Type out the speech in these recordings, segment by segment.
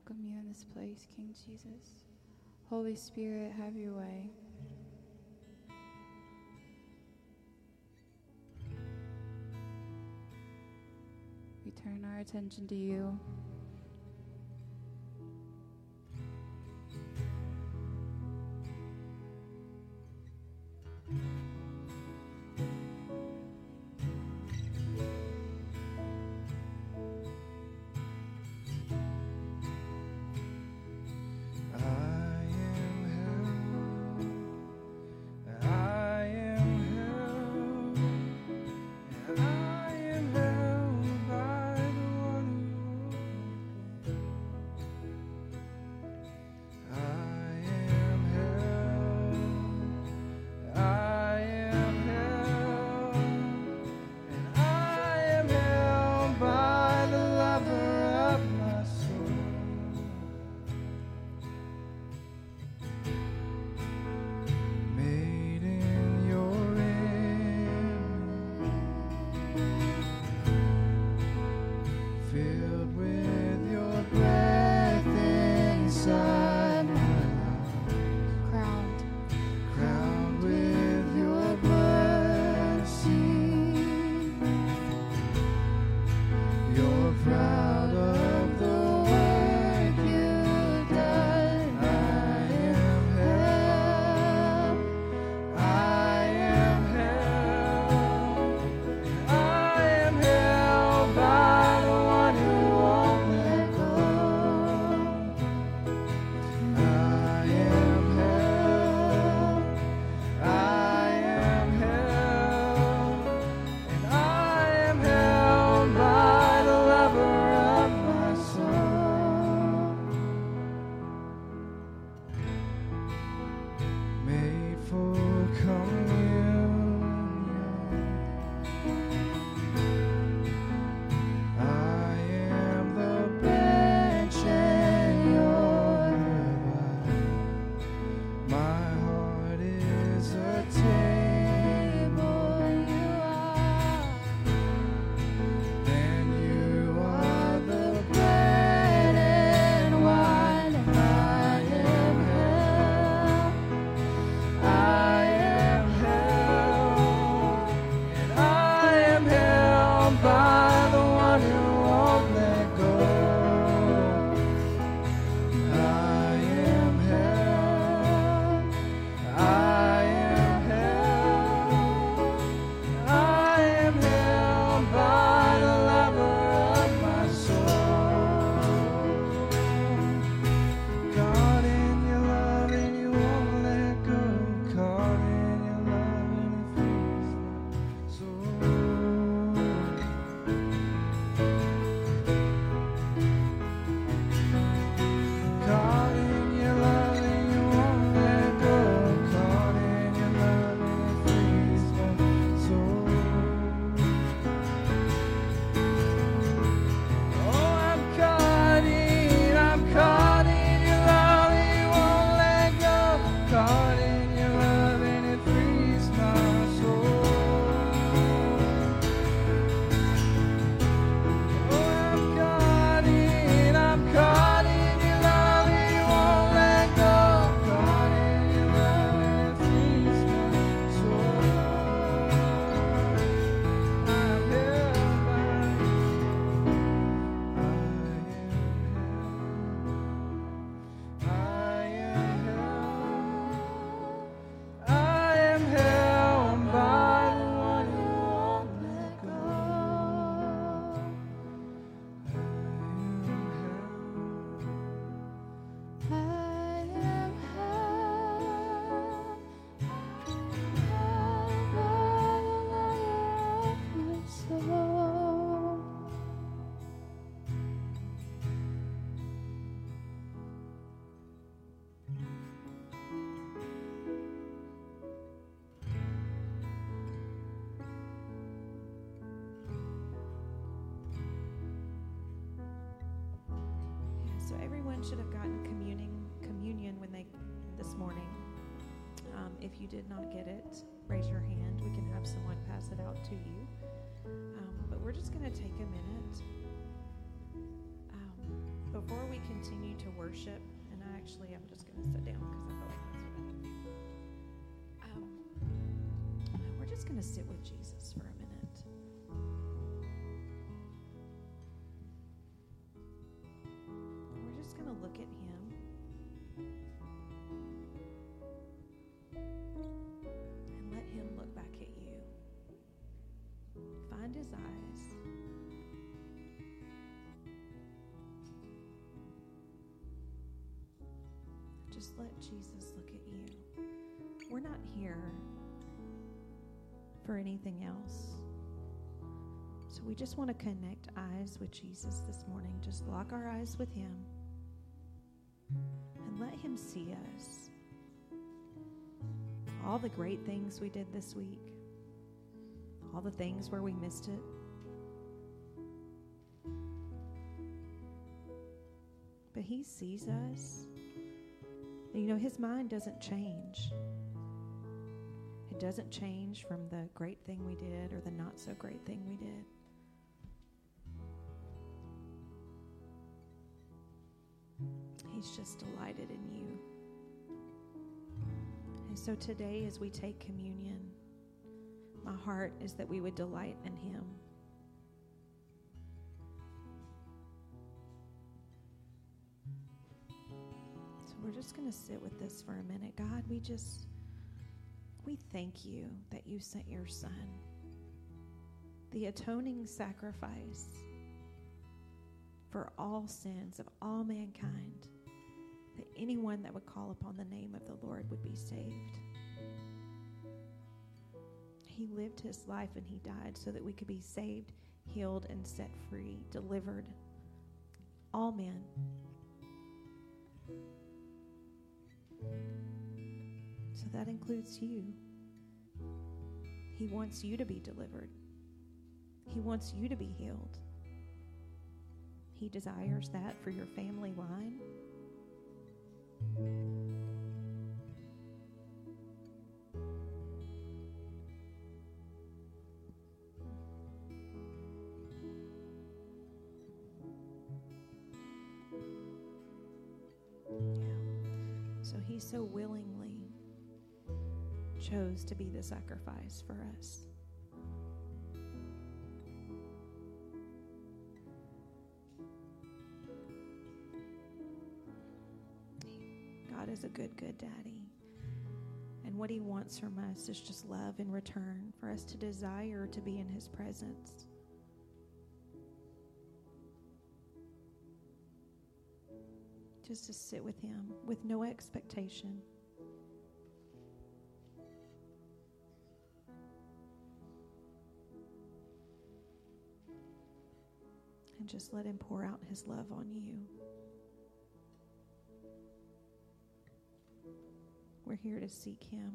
welcome you in this place, King Jesus. Holy Spirit, have your way. We turn our attention to you. if you did not get it, raise your hand. We can have someone pass it out to you. Um, but we're just going to take a minute um, before we continue to worship. And I actually, I'm just going to sit down because I feel like that's what I do. Um, we're just going to sit with Jesus. Just let Jesus look at you. We're not here for anything else. So we just want to connect eyes with Jesus this morning. Just lock our eyes with him and let him see us. All the great things we did this week, all the things where we missed it. But he sees us. You know, his mind doesn't change. It doesn't change from the great thing we did or the not so great thing we did. He's just delighted in you. And so today, as we take communion, my heart is that we would delight in Him. We're just going to sit with this for a minute. God, we just, we thank you that you sent your Son, the atoning sacrifice for all sins of all mankind, that anyone that would call upon the name of the Lord would be saved. He lived his life and he died so that we could be saved, healed, and set free, delivered. All men. So that includes you. He wants you to be delivered, He wants you to be healed. He desires that for your family line. So willingly chose to be the sacrifice for us. God is a good, good daddy. And what he wants from us is just love in return, for us to desire to be in his presence. Just to sit with him with no expectation. And just let him pour out his love on you. We're here to seek Him,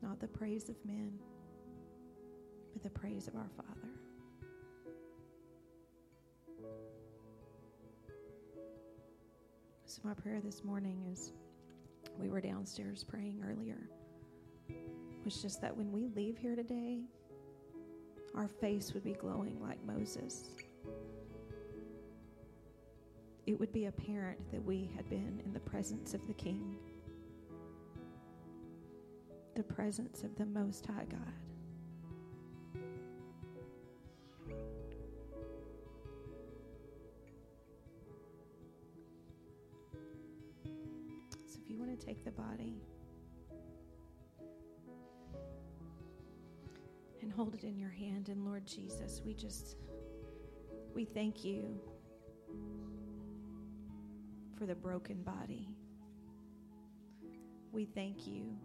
not the praise of men, but the praise of our Father. So, my prayer this morning is we were downstairs praying earlier, was just that when we leave here today, our face would be glowing like Moses it would be apparent that we had been in the presence of the King, the presence of the Most High God. Body and hold it in your hand, and Lord Jesus, we just, we thank you for the broken body. We thank you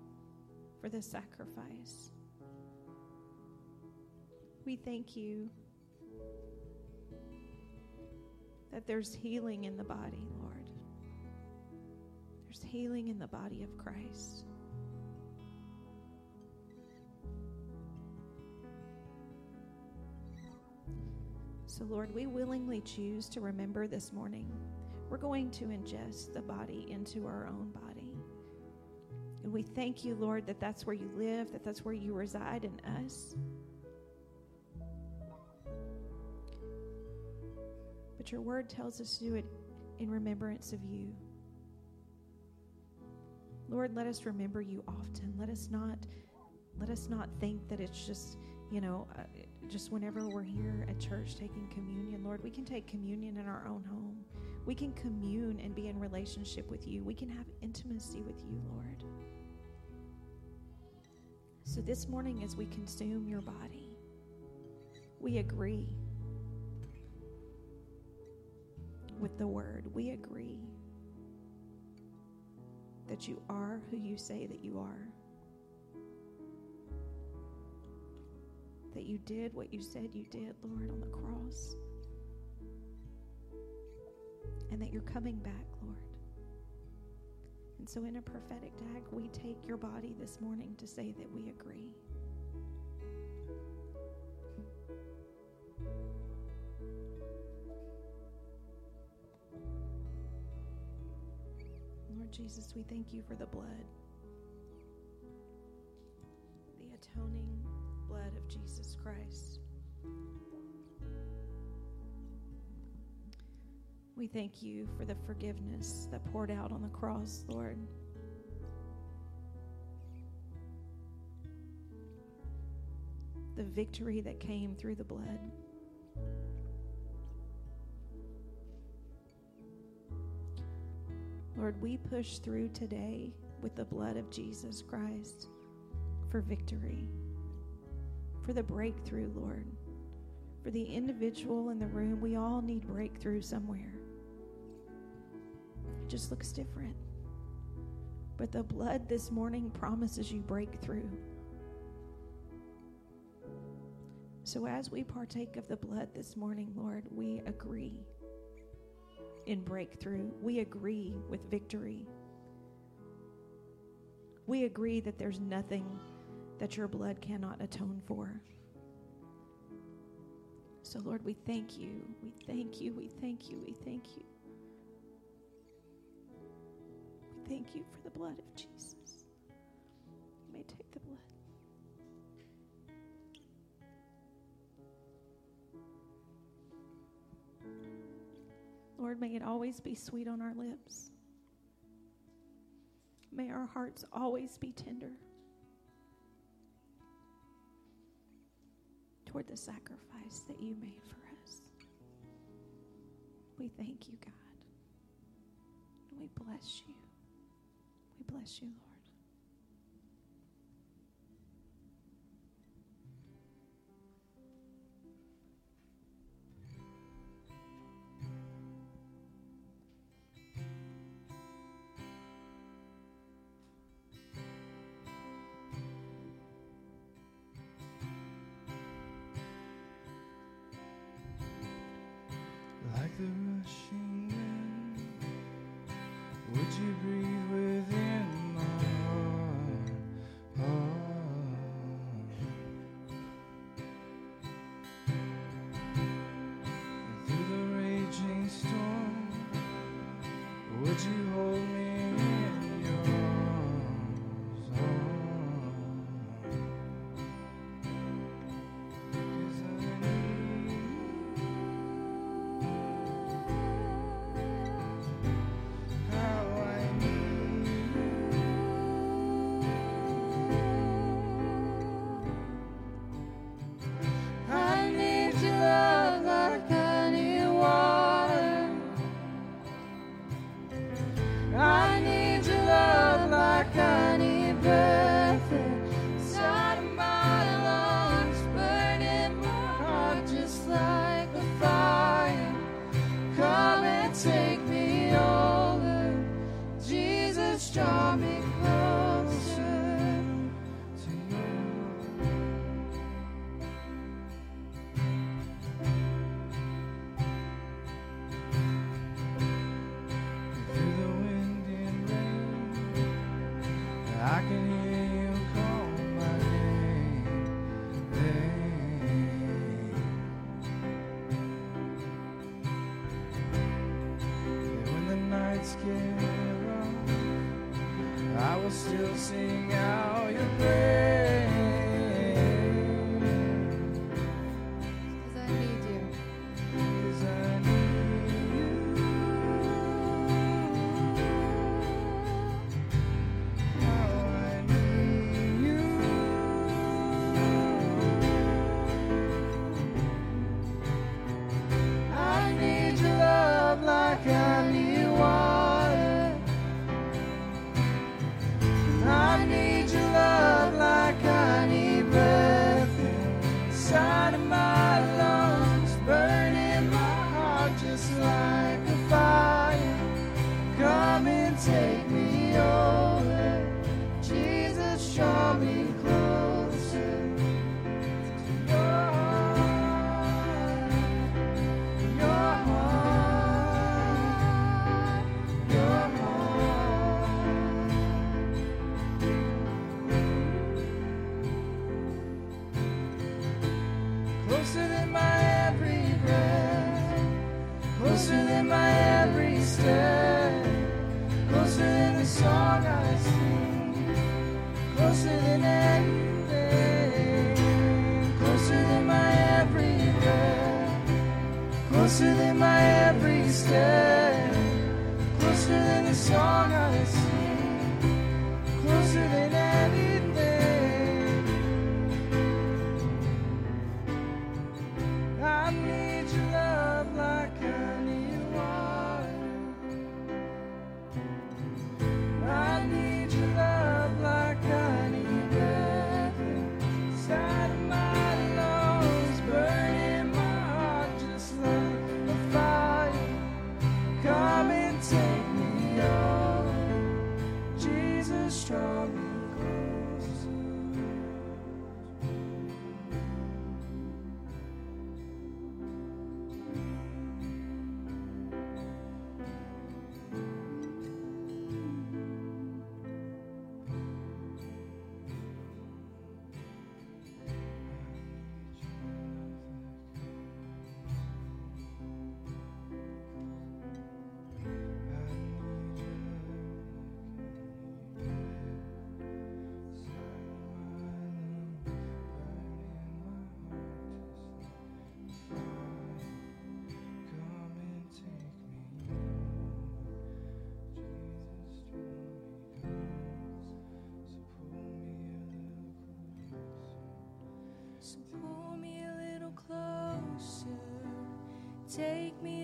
for the sacrifice. We thank you that there's healing in the body, Lord. There's healing in the body of Christ. So, Lord, we willingly choose to remember this morning we're going to ingest the body into our own body. And we thank you, Lord, that that's where you live, that that's where you reside in us. But your word tells us to do it in remembrance of you. Lord, let us remember you often. Let us not let us not think that it's just, you know, uh, just whenever we're here at church taking communion. Lord, we can take communion in our own home. We can commune and be in relationship with you. We can have intimacy with you, Lord. So this morning, as we consume your body, we agree with the word. We agree that you are who you say that you are. That you did what you said you did, Lord, on the cross. And that you're coming back, Lord. And so, in a prophetic act, we take your body this morning to say that we agree. Lord Jesus, we thank you for the blood, the atoning blood of Jesus Christ. We thank you for the forgiveness that poured out on the cross, Lord. The victory that came through the blood. Lord, we push through today with the blood of Jesus Christ for victory, for the breakthrough, Lord. For the individual in the room, we all need breakthrough somewhere. It just looks different. But the blood this morning promises you breakthrough. So as we partake of the blood this morning, Lord, we agree in breakthrough. We agree with victory. We agree that there's nothing that your blood cannot atone for. So, Lord, we thank you. We thank you. We thank you. We thank you. We thank you for the blood of Jesus. Lord, may it always be sweet on our lips. May our hearts always be tender toward the sacrifice that you made for us. We thank you, God. We bless you. We bless you, Lord. Like Pull me a little closer, take me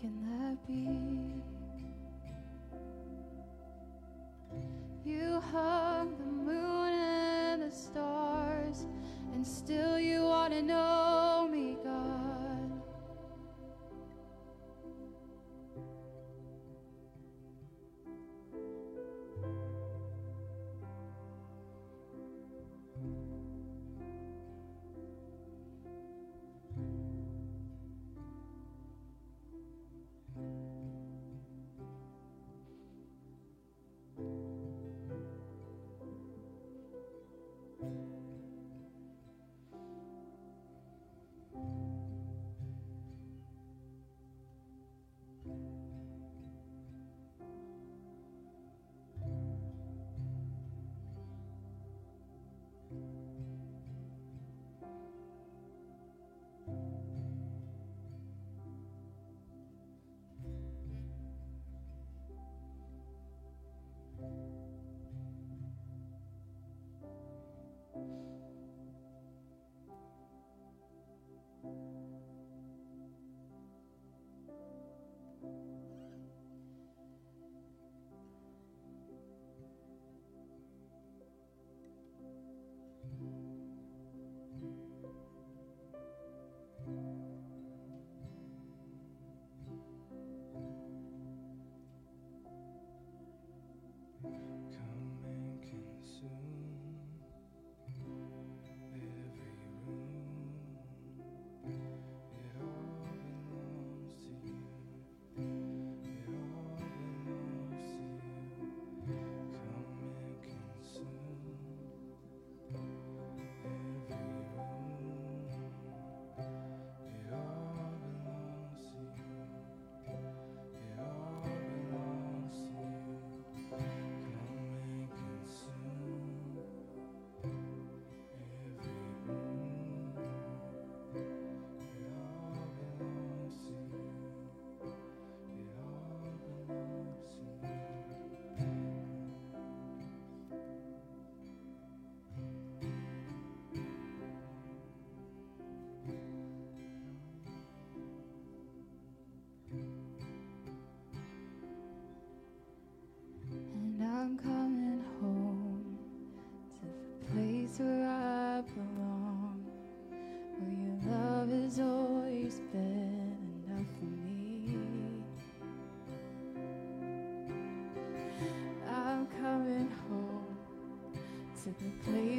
can that be?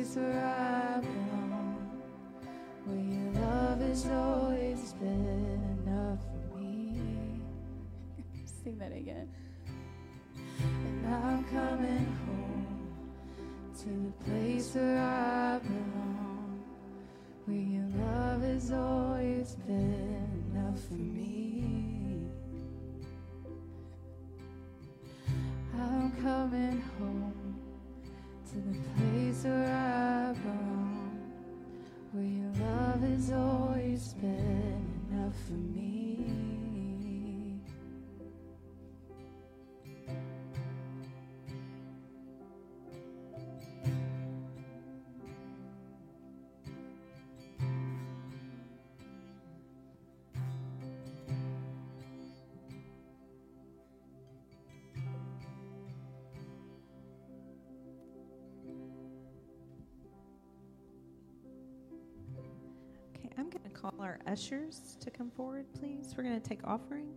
Place where I belong, where your love has always been enough for me. Sing that again. I'm going to call our ushers to come forward, please. We're going to take offering.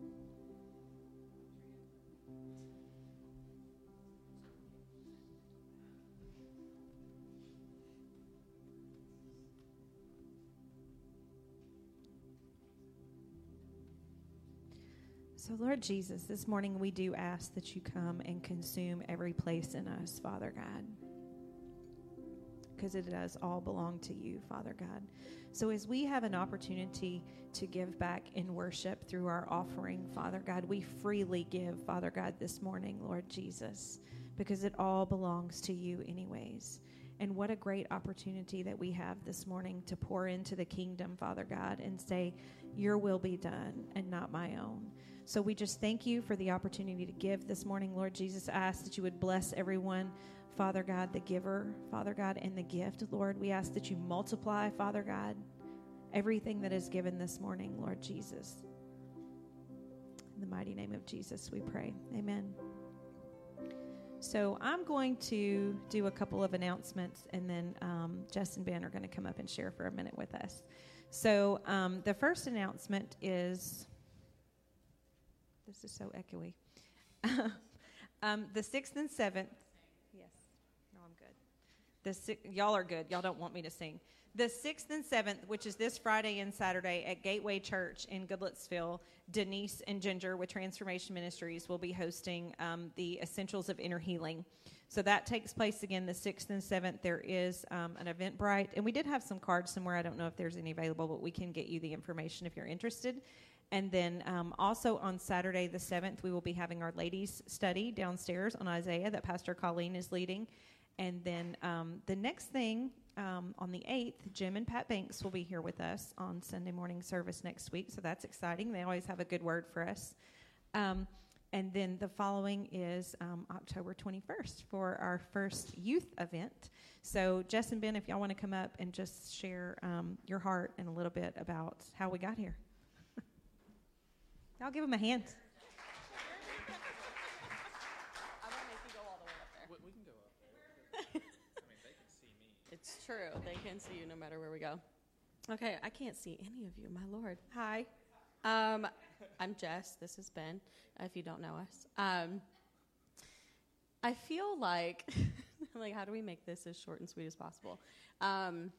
So, Lord Jesus, this morning we do ask that you come and consume every place in us, Father God because it does all belong to you, Father God. So, as we have an opportunity to give back in worship through our offering, Father God, we freely give, Father God, this morning, Lord Jesus, because it all belongs to you, anyways. And what a great opportunity that we have this morning to pour into the kingdom, Father God, and say, Your will be done and not my own. So we just thank you for the opportunity to give this morning, Lord Jesus. I ask that you would bless everyone Father God, the giver, Father God, and the gift. Lord, we ask that you multiply, Father God, everything that is given this morning, Lord Jesus. In the mighty name of Jesus, we pray. Amen. So I'm going to do a couple of announcements, and then um, Jess and Ben are going to come up and share for a minute with us. So um, the first announcement is this is so echoey. um, the sixth and seventh. I'm good. The y'all are good. Y'all don't want me to sing. The 6th and 7th, which is this Friday and Saturday at Gateway Church in Goodlettsville, Denise and Ginger with Transformation Ministries will be hosting um, the Essentials of Inner Healing. So that takes place again the 6th and 7th. There is um, an Eventbrite, and we did have some cards somewhere. I don't know if there's any available, but we can get you the information if you're interested. And then um, also on Saturday the 7th, we will be having our ladies' study downstairs on Isaiah that Pastor Colleen is leading. And then um, the next thing um, on the 8th, Jim and Pat Banks will be here with us on Sunday morning service next week. So that's exciting. They always have a good word for us. Um, and then the following is um, October 21st for our first youth event. So, Jess and Ben, if y'all want to come up and just share um, your heart and a little bit about how we got here. y'all give them a hand. It's true. They can see you no matter where we go. Okay, I can't see any of you, my lord. Hi. Um, I'm Jess. This is Ben, if you don't know us. Um, I feel like, like, how do we make this as short and sweet as possible? Um,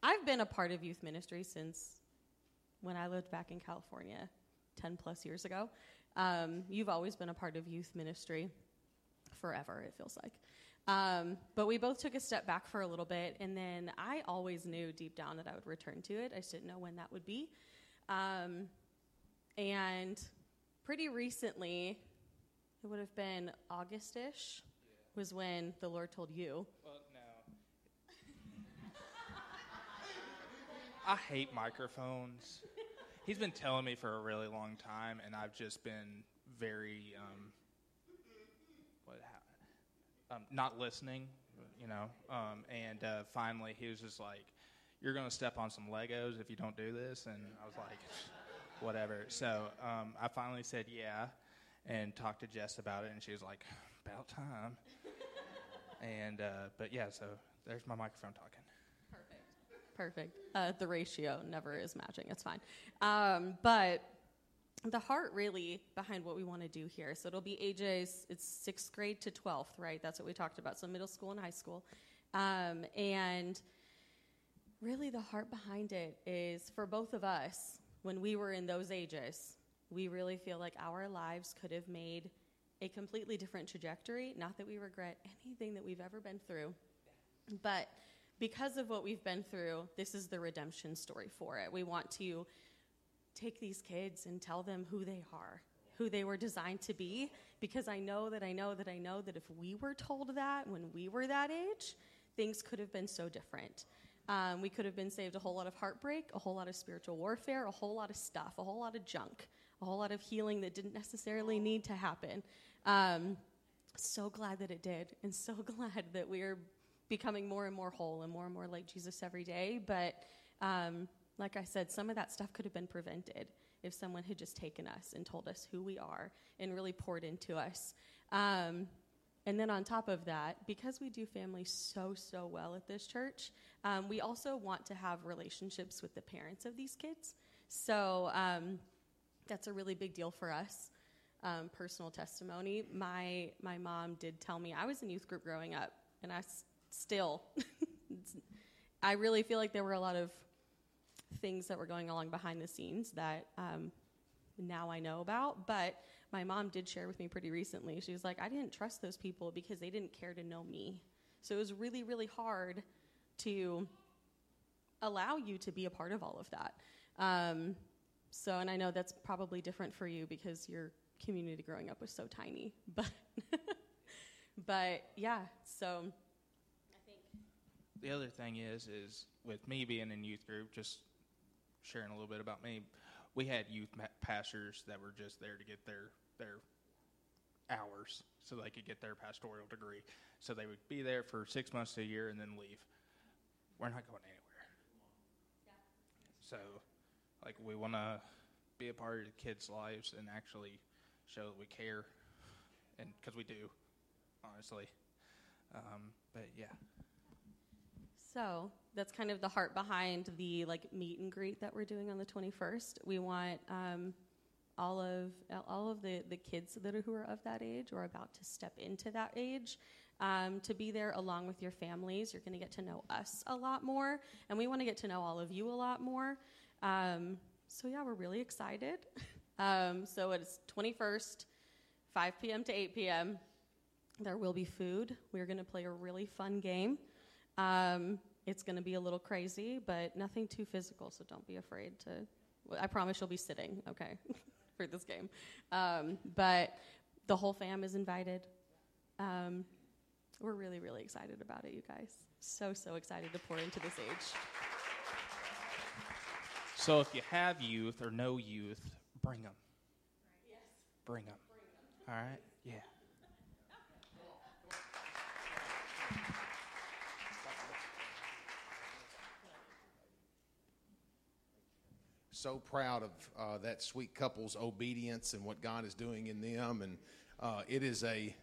I've been a part of youth ministry since when I lived back in California 10 plus years ago. Um, you've always been a part of youth ministry forever, it feels like. Um, but we both took a step back for a little bit, and then I always knew deep down that I would return to it. I just didn't know when that would be. Um, and pretty recently, it would have been Augustish, yeah. was when the Lord told you. Well, no. I hate microphones. He's been telling me for a really long time, and I've just been very um, um, not listening, you know. Um, and uh, finally, he was just like, "You're to step on some Legos if you don't do this." And I was like, "Whatever." So um, I finally said yeah, and talked to Jess about it, and she was like, "About time." and uh, but yeah, so there's my microphone talking. Perfect. Perfect. Uh, the ratio never is matching. It's fine. Um, but the heart really behind what we want to do here. So it'll be ages, it's sixth grade to 12th, right? That's what we talked about. So middle school and high school. Um, and really, the heart behind it is for both of us, when we were in those ages, we really feel like our lives could have made a completely different trajectory. Not that we regret anything that we've ever been through, but because of what we've been through, this is the redemption story for it. We want to take these kids and tell them who they are, who they were designed to be, because I know that I know that I know that if we were told that when we were that age, things could have been so different. Um, we could have been saved a whole lot of heartbreak, a whole lot of spiritual warfare, a whole lot of stuff, a whole lot of junk, a whole lot of healing that didn't necessarily need to happen. Um, so glad that it did, and so glad that we're becoming more and more whole and more and more like Jesus every day. But um, like I said, some of that stuff could have been prevented if someone had just taken us and told us who we are and really poured into us. Um, and then on top of that, because we do family so, so well at this church, um, we also want to have relationships with the parents of these kids. So um, that's a really big deal for us. Um, personal testimony. My my mom did tell me I was in youth group growing up, and I s- still, I really feel like there were a lot of things that were going along behind the scenes that um, now I know about. But my mom did share with me pretty recently. She was like, I didn't trust those people because they didn't care to know me. So it was really, really hard to allow you to be a part of all of that. Um, so, and I know that's probably different for you because your community growing up was so tiny. But, but yeah, so I think. The other thing is, is with me being in youth group, just sharing a little bit about me, we had youth pastors that were just there to get their their hours so they could get their pastoral degree. So they would be there for six months to a year and then leave. We're not going anywhere. So, like, we want to be a part of the kids' lives and actually show that we care, and because we do, honestly. Um, but yeah. So that's kind of the heart behind the like meet and greet that we're doing on the 21st. We want um, all of all of the, the kids that are, who are of that age or about to step into that age um, to be there along with your families. You're going to get to know us a lot more, and we want to get to know all of you a lot more. Um, so yeah, we're really excited. Um, so it's 21st, 5 p.m. to 8 p.m. There will be food. We're going to play a really fun game. Um, it's going to be a little crazy, but nothing too physical, so don't be afraid to. I promise you'll be sitting, okay, for this game. Um, but the whole fam is invited. Um, we're really, really excited about it, you guys. So, so excited to pour into this age. So if you have youth or no youth, bring them. Yes. Bring them. All right? Yeah. So proud of uh, that sweet couple's obedience and what God is doing in them. And uh, it is a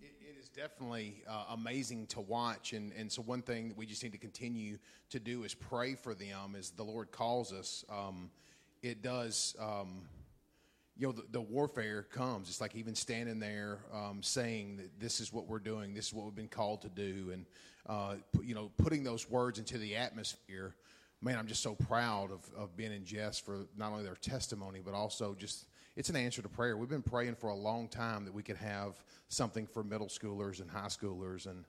It is definitely uh, amazing to watch. And, and so, one thing that we just need to continue to do is pray for them as the Lord calls us. Um, it does, um, you know, the, the, warfare comes. It's like even standing there um, saying that this is what we're doing, this is what we've been called to do, and, uh, you know, putting those words into the atmosphere. Man, I'm just so proud of, of Ben and Jess for not only their testimony, but also just it's an answer to prayer. We've been praying for a long time that we could have something for middle schoolers and high schoolers. And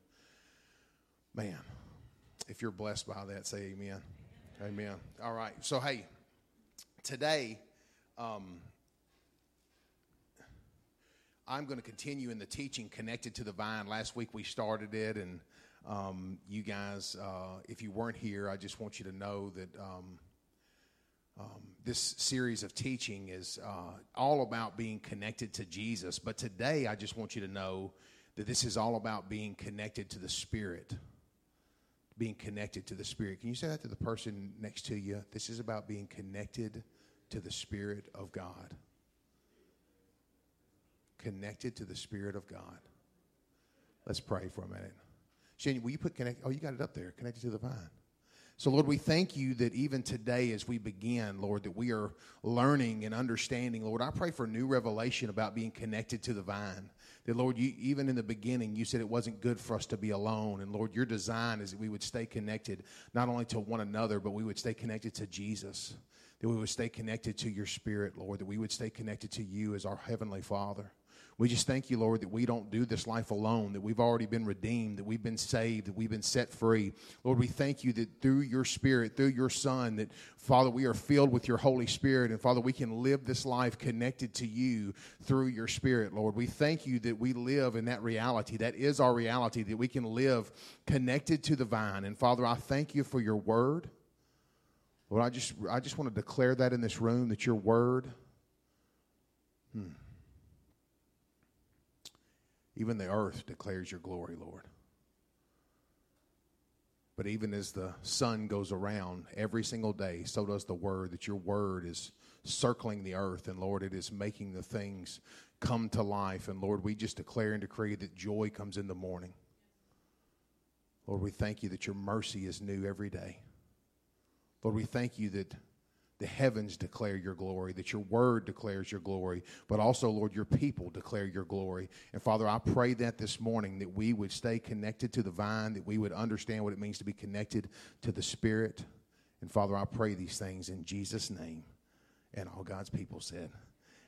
man, if you're blessed by that, say amen. Amen. All right. So, hey, today, um, I'm going to continue in the teaching connected to the vine. Last week we started it, and um, you guys, uh, if you weren't here, I just want you to know that. Um, um, this series of teaching is uh, all about being connected to Jesus. But today, I just want you to know that this is all about being connected to the Spirit. Being connected to the Spirit. Can you say that to the person next to you? This is about being connected to the Spirit of God. Connected to the Spirit of God. Let's pray for a minute. Will you put connect? Oh, you got it up there. Connected to the vine. So, Lord, we thank you that even today, as we begin, Lord, that we are learning and understanding. Lord, I pray for new revelation about being connected to the vine. That, Lord, you, even in the beginning, you said it wasn't good for us to be alone. And, Lord, your design is that we would stay connected not only to one another, but we would stay connected to Jesus. That we would stay connected to your spirit, Lord. That we would stay connected to you as our Heavenly Father. We just thank you, Lord, that we don't do this life alone, that we've already been redeemed, that we've been saved, that we've been set free. Lord, we thank you that through your Spirit, through your Son, that, Father, we are filled with your Holy Spirit. And, Father, we can live this life connected to you through your Spirit, Lord. We thank you that we live in that reality. That is our reality, that we can live connected to the vine. And, Father, I thank you for your word. Lord, I just, I just want to declare that in this room that your word. Hmm even the earth declares your glory, Lord. But even as the sun goes around every single day, so does the word, that your word is circling the earth. And Lord, it is making the things come to life. And Lord, we just declare and decree that joy comes in the morning. Lord, we thank you that your mercy is new every day. Lord, we thank you that the heavens declare your glory, that your word declares your glory, but also, Lord, your people declare your glory. And Father, I pray that this morning that we would stay connected to the vine, that we would understand what it means to be connected to the Spirit. And Father, I pray these things in Jesus' name. And all God's people said,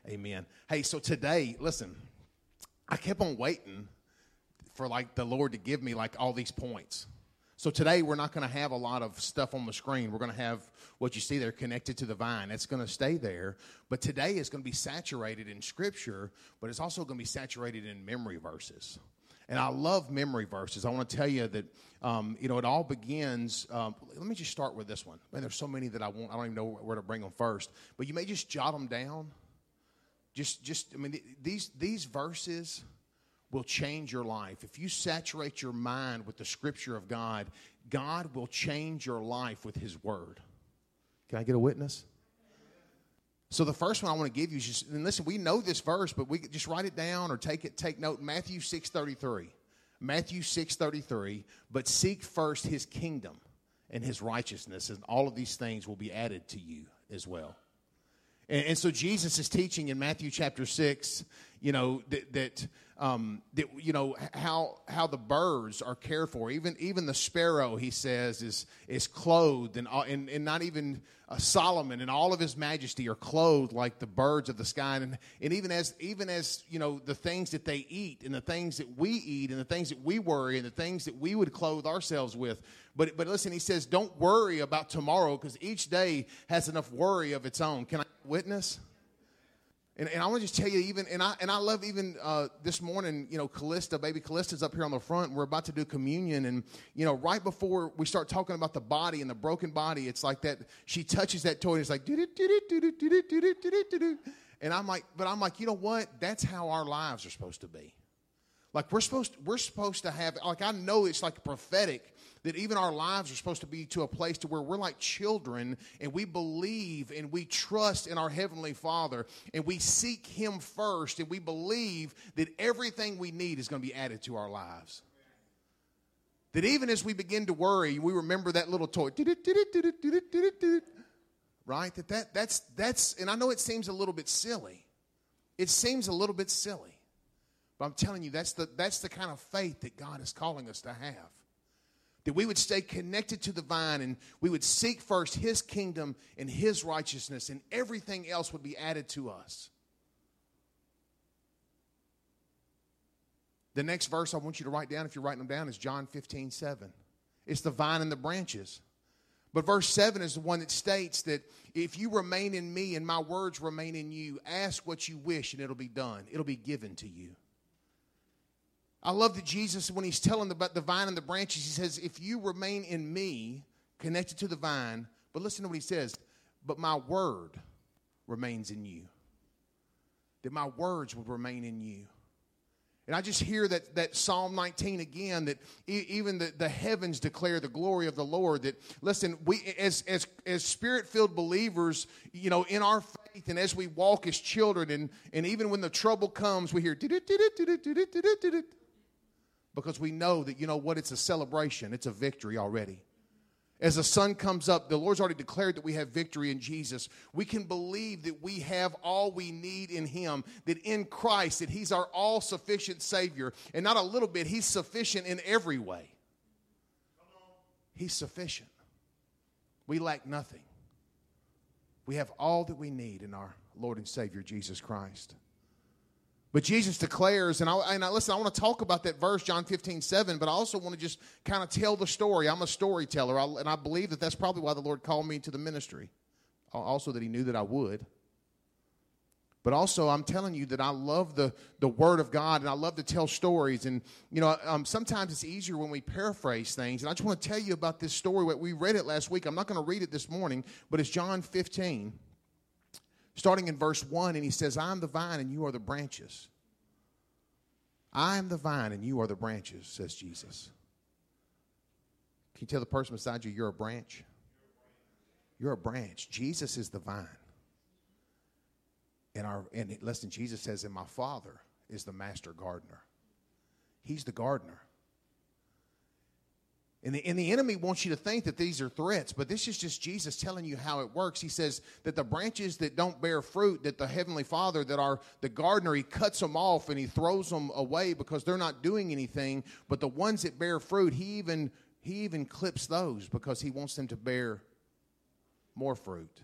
Amen. Hey, so today, listen, I kept on waiting for like the Lord to give me like all these points. So today we're not going to have a lot of stuff on the screen. We're going to have what you see there connected to the vine. It's going to stay there. But today is going to be saturated in scripture, but it's also going to be saturated in memory verses. And I love memory verses. I want to tell you that, um, you know, it all begins. Um, let me just start with this one. Man, there's so many that I want. I don't even know where to bring them first. But you may just jot them down. Just, just. I mean, these these verses will change your life. If you saturate your mind with the Scripture of God, God will change your life with His Word. Can I get a witness? So the first one I want to give you is just, and listen, we know this verse, but we just write it down or take it, take note. Matthew 6.33. Matthew 6.33, but seek first his kingdom and his righteousness, and all of these things will be added to you as well. And, and so Jesus is teaching in Matthew chapter 6, you know, that, that um, that you know how how the birds are cared for. Even even the sparrow, he says, is is clothed, and and, and not even uh, Solomon and all of his majesty are clothed like the birds of the sky. And and even as even as you know the things that they eat, and the things that we eat, and the things that we worry, and the things that we would clothe ourselves with. But but listen, he says, don't worry about tomorrow because each day has enough worry of its own. Can I witness? And, and I want to just tell you, even and I and I love even uh, this morning, you know, Callista, baby Callista's up here on the front. We're about to do communion, and you know, right before we start talking about the body and the broken body, it's like that. She touches that toy, and it's like, do do do do do do do do do do. and I'm like, but I'm like, you know what? That's how our lives are supposed to be. Like we're supposed we're supposed to have like I know it's like prophetic that even our lives are supposed to be to a place to where we're like children and we believe and we trust in our heavenly Father and we seek him first and we believe that everything we need is going to be added to our lives. That even as we begin to worry, we remember that little toy. Right? That, that that's that's and I know it seems a little bit silly. It seems a little bit silly. But I'm telling you, that's the, that's the kind of faith that God is calling us to have. That we would stay connected to the vine and we would seek first His kingdom and His righteousness, and everything else would be added to us. The next verse I want you to write down, if you're writing them down, is John 15, 7. It's the vine and the branches. But verse 7 is the one that states that if you remain in me and my words remain in you, ask what you wish and it'll be done. It'll be given to you. I love that Jesus, when he's telling about the vine and the branches, he says, If you remain in me, connected to the vine, but listen to what he says, but my word remains in you. That my words will remain in you. And I just hear that, that Psalm 19 again, that e- even the, the heavens declare the glory of the Lord. That, listen, we as, as, as spirit filled believers, you know, in our faith and as we walk as children, and, and even when the trouble comes, we hear because we know that, you know what, it's a celebration, it's a victory already. As the sun comes up, the Lord's already declared that we have victory in Jesus. We can believe that we have all we need in Him, that in Christ, that He's our all sufficient Savior. And not a little bit, He's sufficient in every way. He's sufficient. We lack nothing. We have all that we need in our Lord and Savior, Jesus Christ. But Jesus declares, and I, and I listen, I want to talk about that verse, John 15, 7, but I also want to just kind of tell the story. I'm a storyteller, I, and I believe that that's probably why the Lord called me to the ministry. Also, that He knew that I would. But also, I'm telling you that I love the, the Word of God and I love to tell stories. And, you know, um, sometimes it's easier when we paraphrase things. And I just want to tell you about this story. We read it last week. I'm not going to read it this morning, but it's John 15 starting in verse 1, and he says, I am the vine and you are the branches. I am the vine and you are the branches, says Jesus. Can you tell the person beside you you're a branch? You're a branch. Jesus is the vine. And our and listen, Jesus says, and my father is the master gardener. He's the gardener. And the, and the enemy wants you to think that these are threats, but this is just Jesus telling you how it works. He says that the branches that don't bear fruit, that the Heavenly Father, that are the gardener, he cuts them off and he throws them away because they're not doing anything. But the ones that bear fruit, he even, he even clips those because he wants them to bear more fruit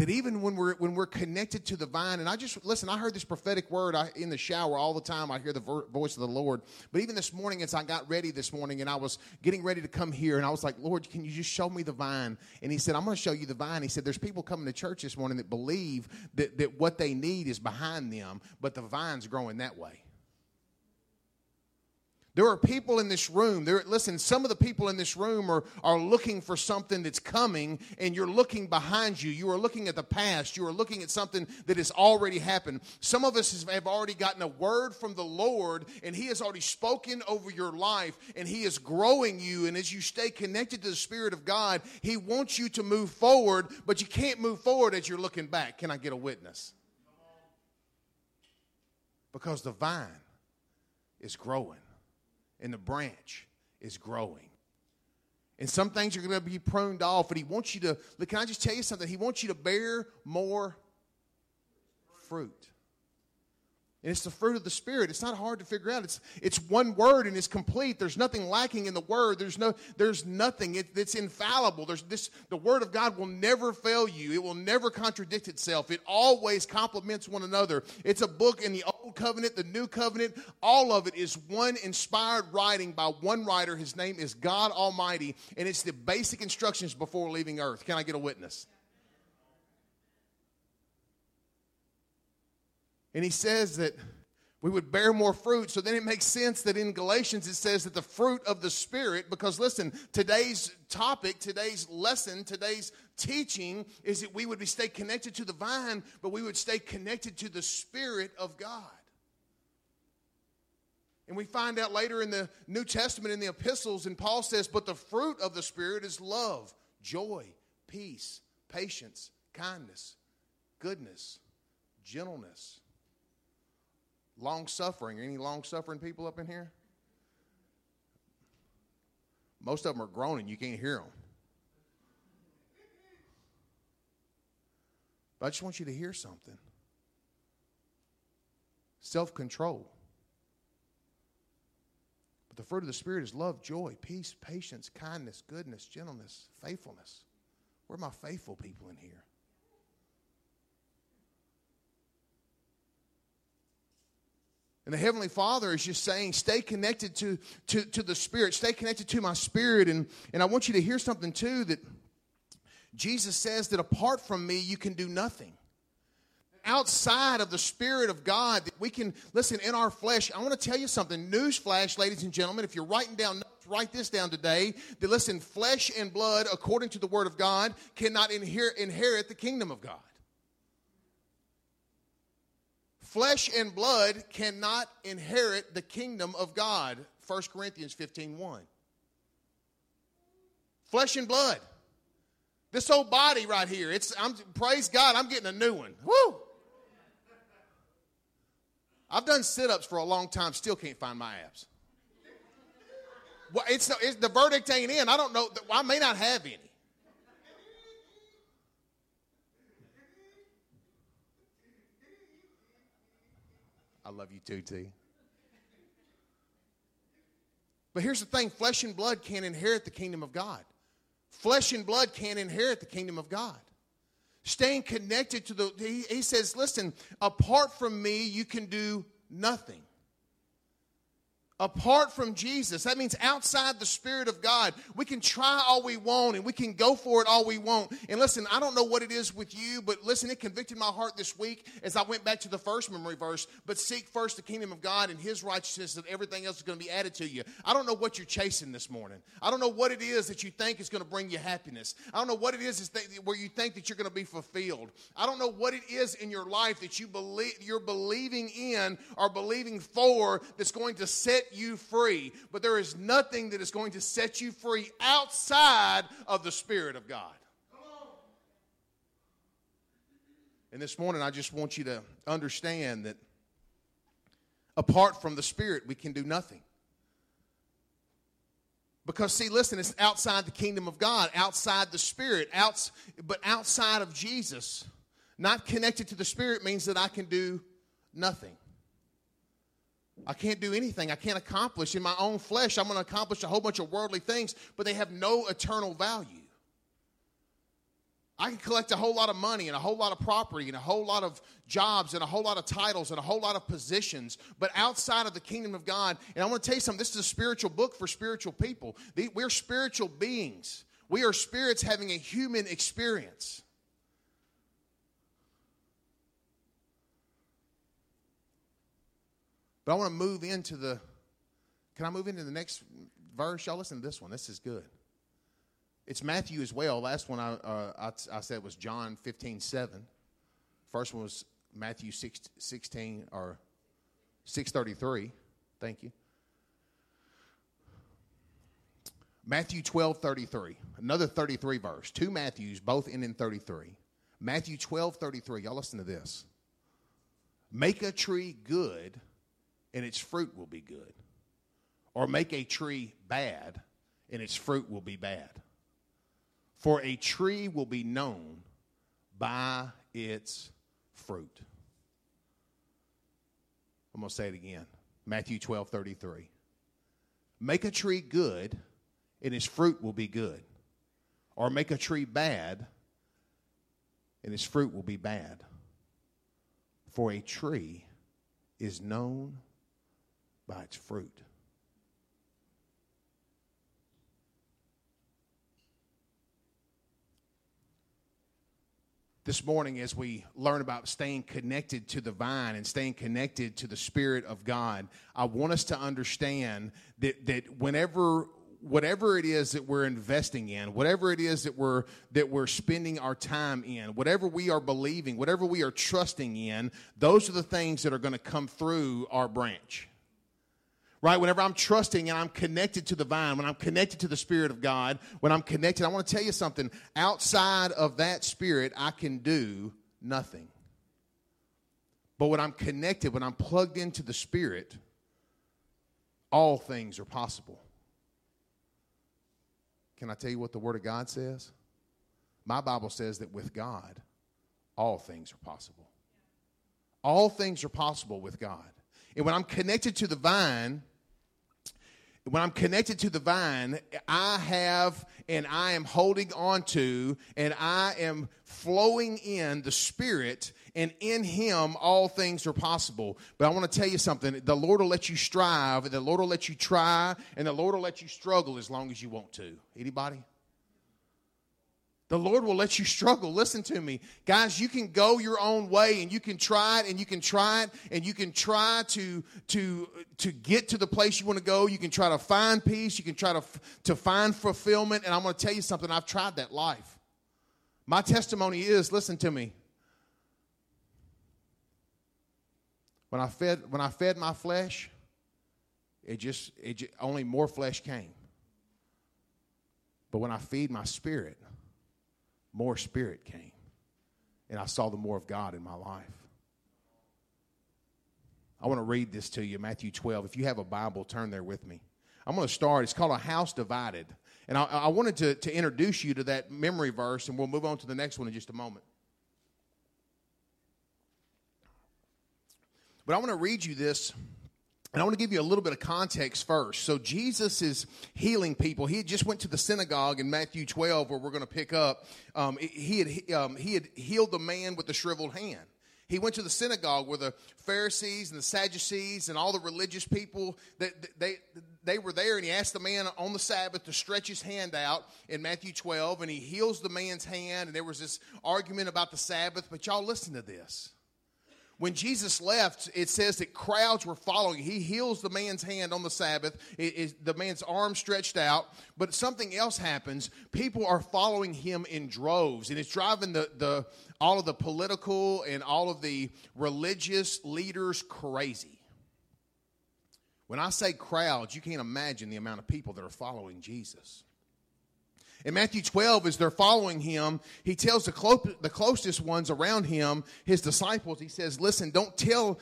that even when we're when we're connected to the vine and i just listen i heard this prophetic word I, in the shower all the time. I hear the vo- voice of the lord. But even this morning as i got ready this morning and i was getting ready to come here and i was like lord can you just show me the vine? And he said i'm going to show you the vine. He said there's people coming to church this morning that believe that, that what they need is behind them but the vine's growing that way There are people in this room. There, listen, some of the people in this room are, are looking for something that's coming, and you're looking behind you. You are looking at the past. You are looking at something that has already happened. Some of us have already gotten a word from the Lord, and He has already spoken over your life, and He is growing you. And as you stay connected to the Spirit of God, He wants you to move forward, but you can't move forward as you're looking back. Can I get a witness? Because the vine is growing and the branch is growing. And some things are going to be pruned off, and He wants you to. Look, can I just tell you something? He wants you to bear more fruit. And it's the fruit of the Spirit. It's not hard to figure out. It's, it's one word and it's complete. There's nothing lacking in the word. There's, no, there's nothing. It, it's infallible. There's this, the word of God will never fail you. It will never contradict itself. It always complements one another. It's a book in the Old Covenant, the New Covenant. All of it is one inspired writing by one writer. His name is God Almighty. And it's the basic instructions before leaving earth. Can I get a witness? And he says that we would bear more fruit. So then it makes sense that in Galatians it says that the fruit of the Spirit, because listen, today's topic, today's lesson, today's teaching is that we would be stay connected to the vine, but we would stay connected to the Spirit of God. And we find out later in the New Testament in the epistles, and Paul says, But the fruit of the Spirit is love, joy, peace, patience, kindness, goodness, gentleness long suffering. Any long suffering people up in here? Most of them are groaning. You can't hear them. But I just want you to hear something self control. But the fruit of the Spirit is love, joy, peace, patience, kindness, goodness, gentleness, faithfulness. Where are my faithful people in here? And the Heavenly Father is just saying, stay connected to, to, to the Spirit, stay connected to my Spirit. And, and I want you to hear something too that Jesus says that apart from me, you can do nothing. Outside of the Spirit of God, that we can, listen, in our flesh, I want to tell you something. Newsflash, ladies and gentlemen, if you're writing down notes, write this down today. That listen, flesh and blood, according to the Word of God, cannot inherit, inherit the kingdom of God. Flesh and blood cannot inherit the kingdom of God. 1 Corinthians 15 1. Flesh and blood. This whole body right here, it's I'm praise God, I'm getting a new one. Woo! I've done sit-ups for a long time, still can't find my abs. Well, it's, it's the verdict ain't in. I don't know. I may not have any. I love you too, T. But here's the thing flesh and blood can't inherit the kingdom of God. Flesh and blood can't inherit the kingdom of God. Staying connected to the, he, he says, listen, apart from me, you can do nothing apart from Jesus. That means outside the Spirit of God. We can try all we want and we can go for it all we want. And listen, I don't know what it is with you, but listen, it convicted my heart this week as I went back to the first memory verse. But seek first the kingdom of God and his righteousness, and everything else is going to be added to you. I don't know what you're chasing this morning. I don't know what it is that you think is going to bring you happiness. I don't know what it is where you think that you're going to be fulfilled. I don't know what it is in your life that you believe you're believing in or believing for that's going to you free, but there is nothing that is going to set you free outside of the Spirit of God. And this morning, I just want you to understand that apart from the Spirit, we can do nothing. Because, see, listen, it's outside the kingdom of God, outside the Spirit, outs, but outside of Jesus. Not connected to the Spirit means that I can do nothing. I can't do anything. I can't accomplish. In my own flesh, I'm going to accomplish a whole bunch of worldly things, but they have no eternal value. I can collect a whole lot of money and a whole lot of property and a whole lot of jobs and a whole lot of titles and a whole lot of positions, but outside of the kingdom of God, and I want to tell you something this is a spiritual book for spiritual people. We're spiritual beings, we are spirits having a human experience. But I want to move into the can I move into the next verse? Y'all listen to this one. This is good. It's Matthew as well. Last one I, uh, I, I, said was John 15, 7. First one was Matthew 6, 16 or 633. Thank you. Matthew 12, 33. Another 33 verse. Two Matthews, both end in 33. Matthew 12, 33. Y'all listen to this. Make a tree good, and its fruit will be good. Or make a tree bad, and its fruit will be bad. For a tree will be known by its fruit. I'm going to say it again. Matthew 12, 33. Make a tree good, and its fruit will be good. Or make a tree bad, and its fruit will be bad. For a tree is known by its fruit. This morning, as we learn about staying connected to the vine and staying connected to the Spirit of God, I want us to understand that, that whenever whatever it is that we're investing in, whatever it is that we're that we're spending our time in, whatever we are believing, whatever we are trusting in, those are the things that are going to come through our branch. Right? Whenever I'm trusting and I'm connected to the vine, when I'm connected to the Spirit of God, when I'm connected, I want to tell you something. Outside of that Spirit, I can do nothing. But when I'm connected, when I'm plugged into the Spirit, all things are possible. Can I tell you what the Word of God says? My Bible says that with God, all things are possible. All things are possible with God. And when I'm connected to the vine, when I'm connected to the vine, I have and I am holding on to and I am flowing in the Spirit, and in Him all things are possible. But I want to tell you something the Lord will let you strive, and the Lord will let you try, and the Lord will let you struggle as long as you want to. Anybody? The Lord will let you struggle. Listen to me. Guys, you can go your own way and you can try it and you can try it and you can try to, to, to get to the place you want to go. You can try to find peace. You can try to, to find fulfillment. And I'm going to tell you something. I've tried that life. My testimony is listen to me. When I fed, when I fed my flesh, it just, it just, only more flesh came. But when I feed my spirit, more spirit came. And I saw the more of God in my life. I want to read this to you, Matthew 12. If you have a Bible, turn there with me. I'm going to start. It's called A House Divided. And I, I wanted to, to introduce you to that memory verse, and we'll move on to the next one in just a moment. But I want to read you this and I want to give you a little bit of context first. So Jesus is healing people. He just went to the synagogue in Matthew 12, where we're going to pick up. Um, he had um, he had healed the man with the shriveled hand. He went to the synagogue where the Pharisees and the Sadducees and all the religious people that they they were there, and he asked the man on the Sabbath to stretch his hand out in Matthew 12, and he heals the man's hand. And there was this argument about the Sabbath. But y'all listen to this when Jesus left, it says that crowds were following. He heals the man's hand on the Sabbath, it, it, the man's arm stretched out, but something else happens. People are following him in droves, and it's driving the, the, all of the political and all of the religious leaders crazy. When I say crowds, you can't imagine the amount of people that are following Jesus. In Matthew 12, as they're following him, he tells the, clo- the closest ones around him, his disciples, he says, Listen, don't tell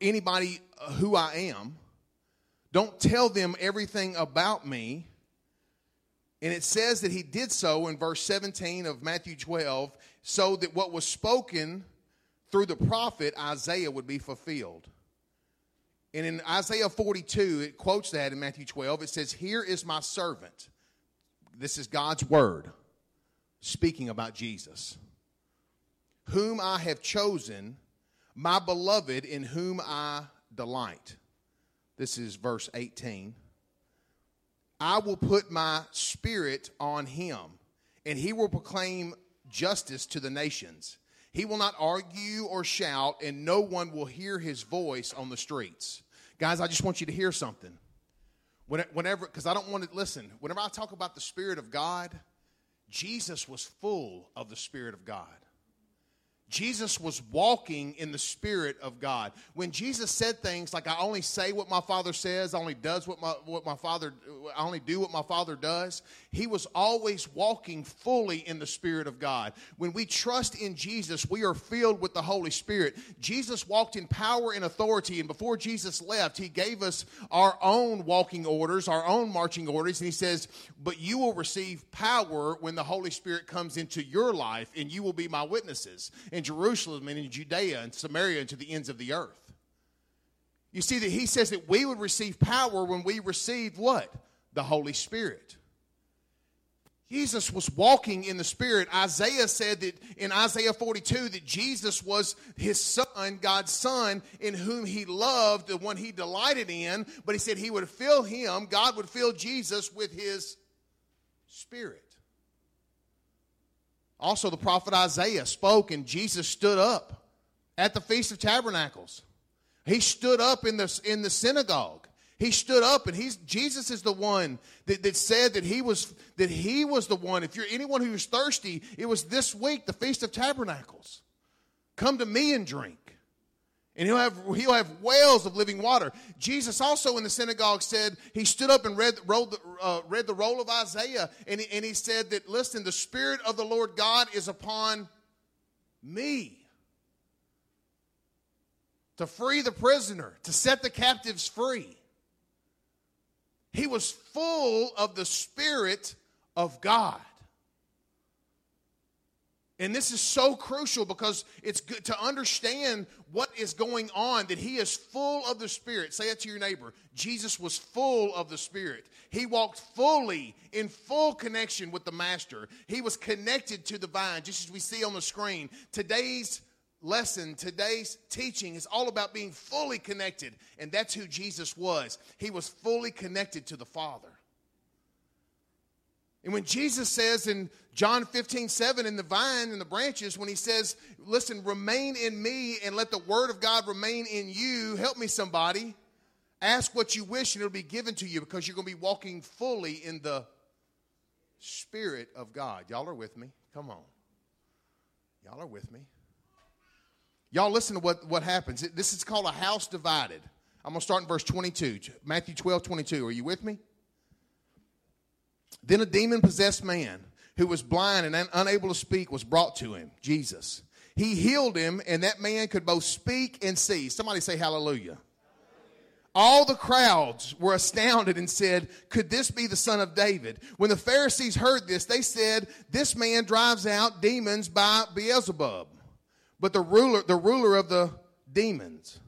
anybody uh, who I am. Don't tell them everything about me. And it says that he did so in verse 17 of Matthew 12, so that what was spoken through the prophet Isaiah would be fulfilled. And in Isaiah 42, it quotes that in Matthew 12. It says, Here is my servant this is God's word speaking about Jesus, whom I have chosen, my beloved, in whom I delight. This is verse 18. I will put my spirit on him, and he will proclaim justice to the nations. He will not argue or shout, and no one will hear his voice on the streets. Guys, I just want you to hear something. When- Whenever, because I don't want to listen, whenever I talk about the Spirit of God, Jesus was full of the Spirit of God. Jesus was walking in the Spirit of God. When Jesus said things like, I only say what my Father says, I only does what my, what my Father, I only do what my Father does, he was always walking fully in the Spirit of God. When we trust in Jesus, we are filled with the Holy Spirit. Jesus walked in power and authority, and before Jesus left, he gave us our own walking orders, our own marching orders, and he says, But you will receive power when the Holy Spirit comes into your life, and you will be my witnesses Jerusalem and in Judea and Samaria and to the ends of the earth. You see that he says that we would receive power when we received what? The Holy Spirit. Jesus was walking in the Spirit. Isaiah said that in Isaiah 42 that Jesus was his son, God's son, in whom he loved, the one he delighted in. But he said he would fill him, God would fill Jesus with his Spirit. Also, the prophet Isaiah spoke, and Jesus stood up at the Feast of Tabernacles. He stood up in the, in the synagogue. He stood up, and he's Jesus is the one that, that said that he was that he was the one. If you're anyone who's thirsty, it was this week, the Feast of Tabernacles. Come to me and drink. And he'll have, he'll have wells of living water. Jesus also in the synagogue said, he stood up and read, the, uh, read the roll of Isaiah, and he, and he said that, listen, the Spirit of the Lord God is upon me to free the prisoner, to set the captives free. He was full of the Spirit of God. And this is so crucial because it's good to understand what is going on, that he is full of the Spirit. Say that to your neighbor. Jesus was full of the Spirit. He walked fully in full connection with the Master. He was connected to the vine, just as we see on the screen. Today's lesson, today's teaching is all about being fully connected. And that's who Jesus was. He was fully connected to the Father. And when Jesus says in John 15, 7, in the vine and the branches, when he says, Listen, remain in me and let the word of God remain in you, help me, somebody. Ask what you wish and it'll be given to you because you're going to be walking fully in the Spirit of God. Y'all are with me? Come on. Y'all are with me? Y'all listen to what, what happens. This is called a house divided. I'm going to start in verse 22. Matthew 12, 22. Are you with me? Then a demon possessed man who was blind and un- unable to speak was brought to him, Jesus. He healed him, and that man could both speak and see. Somebody say hallelujah. All the crowds were astounded and said, Could this be the son of David? When the Pharisees heard this, they said, This man drives out demons by Beelzebub. But the ruler, the ruler of the demons,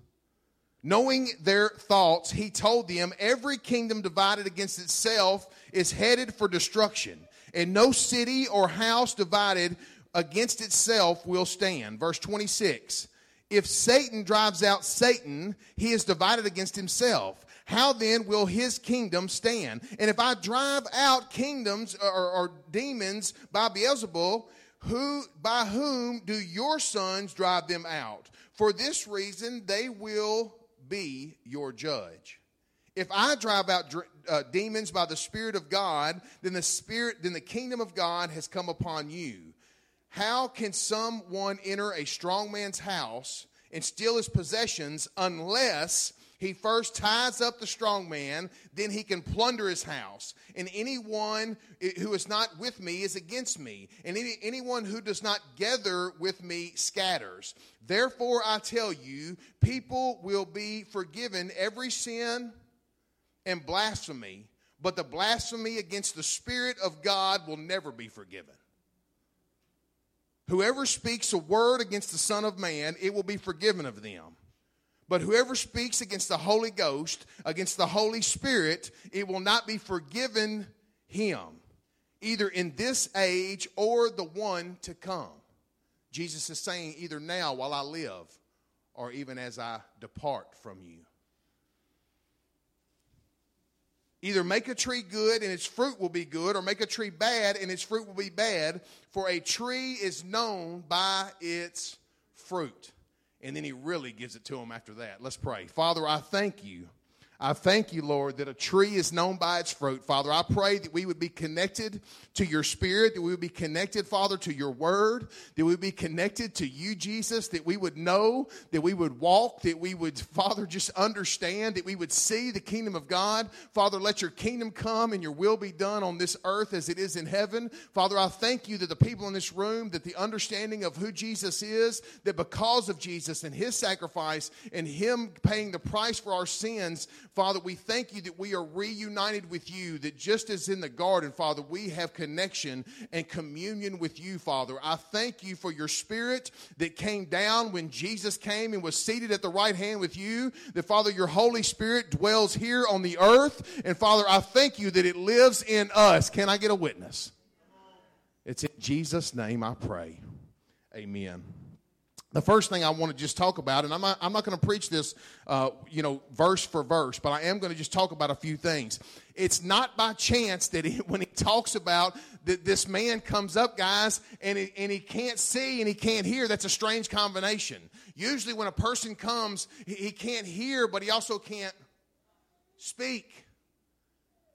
knowing their thoughts, he told them, Every kingdom divided against itself is headed for destruction, and no city or house divided against itself will stand. Verse 26. If Satan drives out Satan, he is divided against himself. How then will his kingdom stand? And if I drive out kingdoms or, or demons by Beelzebul, who by whom do your sons drive them out? For this reason they will be your judge. If I drive out uh, demons by the Spirit of God, then the Spirit, then the kingdom of God has come upon you. How can someone enter a strong man's house and steal his possessions unless he first ties up the strong man, then he can plunder his house. And anyone who is not with me is against me. And any, anyone who does not gather with me scatters. Therefore, I tell you, people will be forgiven every sin and blasphemy, but the blasphemy against the Spirit of God will never be forgiven. Whoever speaks a word against the Son of Man, it will be forgiven of them. But whoever speaks against the Holy Ghost, against the Holy Spirit, it will not be forgiven him, either in this age or the one to come. Jesus is saying, either now while I live, or even as I depart from you. Either make a tree good and its fruit will be good, or make a tree bad and its fruit will be bad, for a tree is known by its fruit. And then he really gives it to him after that. Let's pray. Father, I thank you. I thank you, Lord, that a tree is known by its fruit. Father, I pray that we would be connected to your spirit, that we would be connected, Father, to your word, that we would be connected to you, Jesus, that we would know, that we would walk, that we would, Father, just understand, that we would see the kingdom of God. Father, let your kingdom come and your will be done on this earth as it is in heaven. Father, I thank you that the people in this room, that the understanding of who Jesus is, that because of Jesus and his sacrifice and him paying the price for our sins, Father, we thank you that we are reunited with you, that just as in the garden, Father, we have connection and communion with you, Father. I thank you for your spirit that came down when Jesus came and was seated at the right hand with you, that, Father, your Holy Spirit dwells here on the earth. And, Father, I thank you that it lives in us. Can I get a witness? It's in Jesus' name I pray. Amen the first thing I want to just talk about, and I'm not, I'm not going to preach this, uh, you know, verse for verse, but I am going to just talk about a few things. It's not by chance that he, when he talks about that this man comes up, guys, and he, and he can't see and he can't hear, that's a strange combination. Usually, when a person comes, he, he can't hear, but he also can't speak.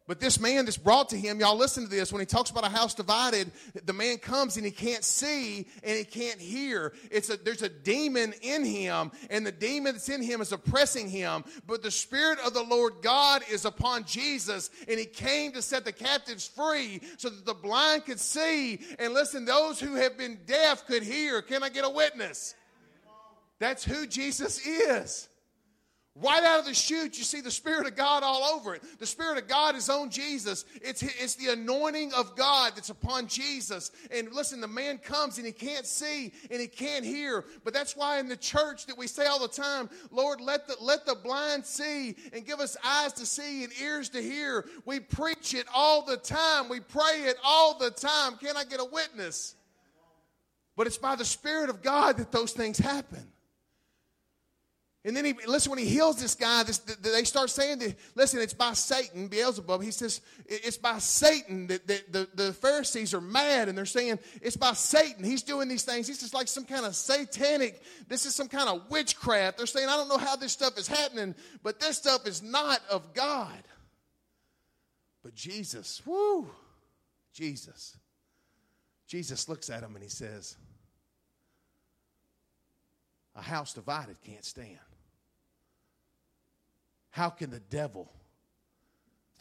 But this man that's brought to him, y'all listen to this, when he talks about a house divided, the man comes and he can't see and he can't hear. It's a, there's a demon in him, and the demon that's in him is oppressing him. But the Spirit of the Lord God is upon Jesus, and he came to set the captives free so that the blind could see. And listen, those who have been deaf could hear. Can I get a witness? That's who Jesus is. Right out of the chute, you see the Spirit of God all over it. The Spirit of God is on Jesus. It's, it's the anointing of God that's upon Jesus. And listen, the man comes and he can't see and he can't hear. But that's why in the church that we say all the time, Lord, let the, let the blind see and give us eyes to see and ears to hear. We preach it all the time. We pray it all the time. Can I get a witness? But it's by the Spirit of God that those things happen. And then he listen when he heals this guy. This, they start saying that listen, it's by Satan, Beelzebub. He says it's by Satan that, that the, the Pharisees are mad and they're saying it's by Satan. He's doing these things. He's just like some kind of satanic. This is some kind of witchcraft. They're saying I don't know how this stuff is happening, but this stuff is not of God. But Jesus, whoo, Jesus, Jesus looks at him and he says, "A house divided can't stand." How can the devil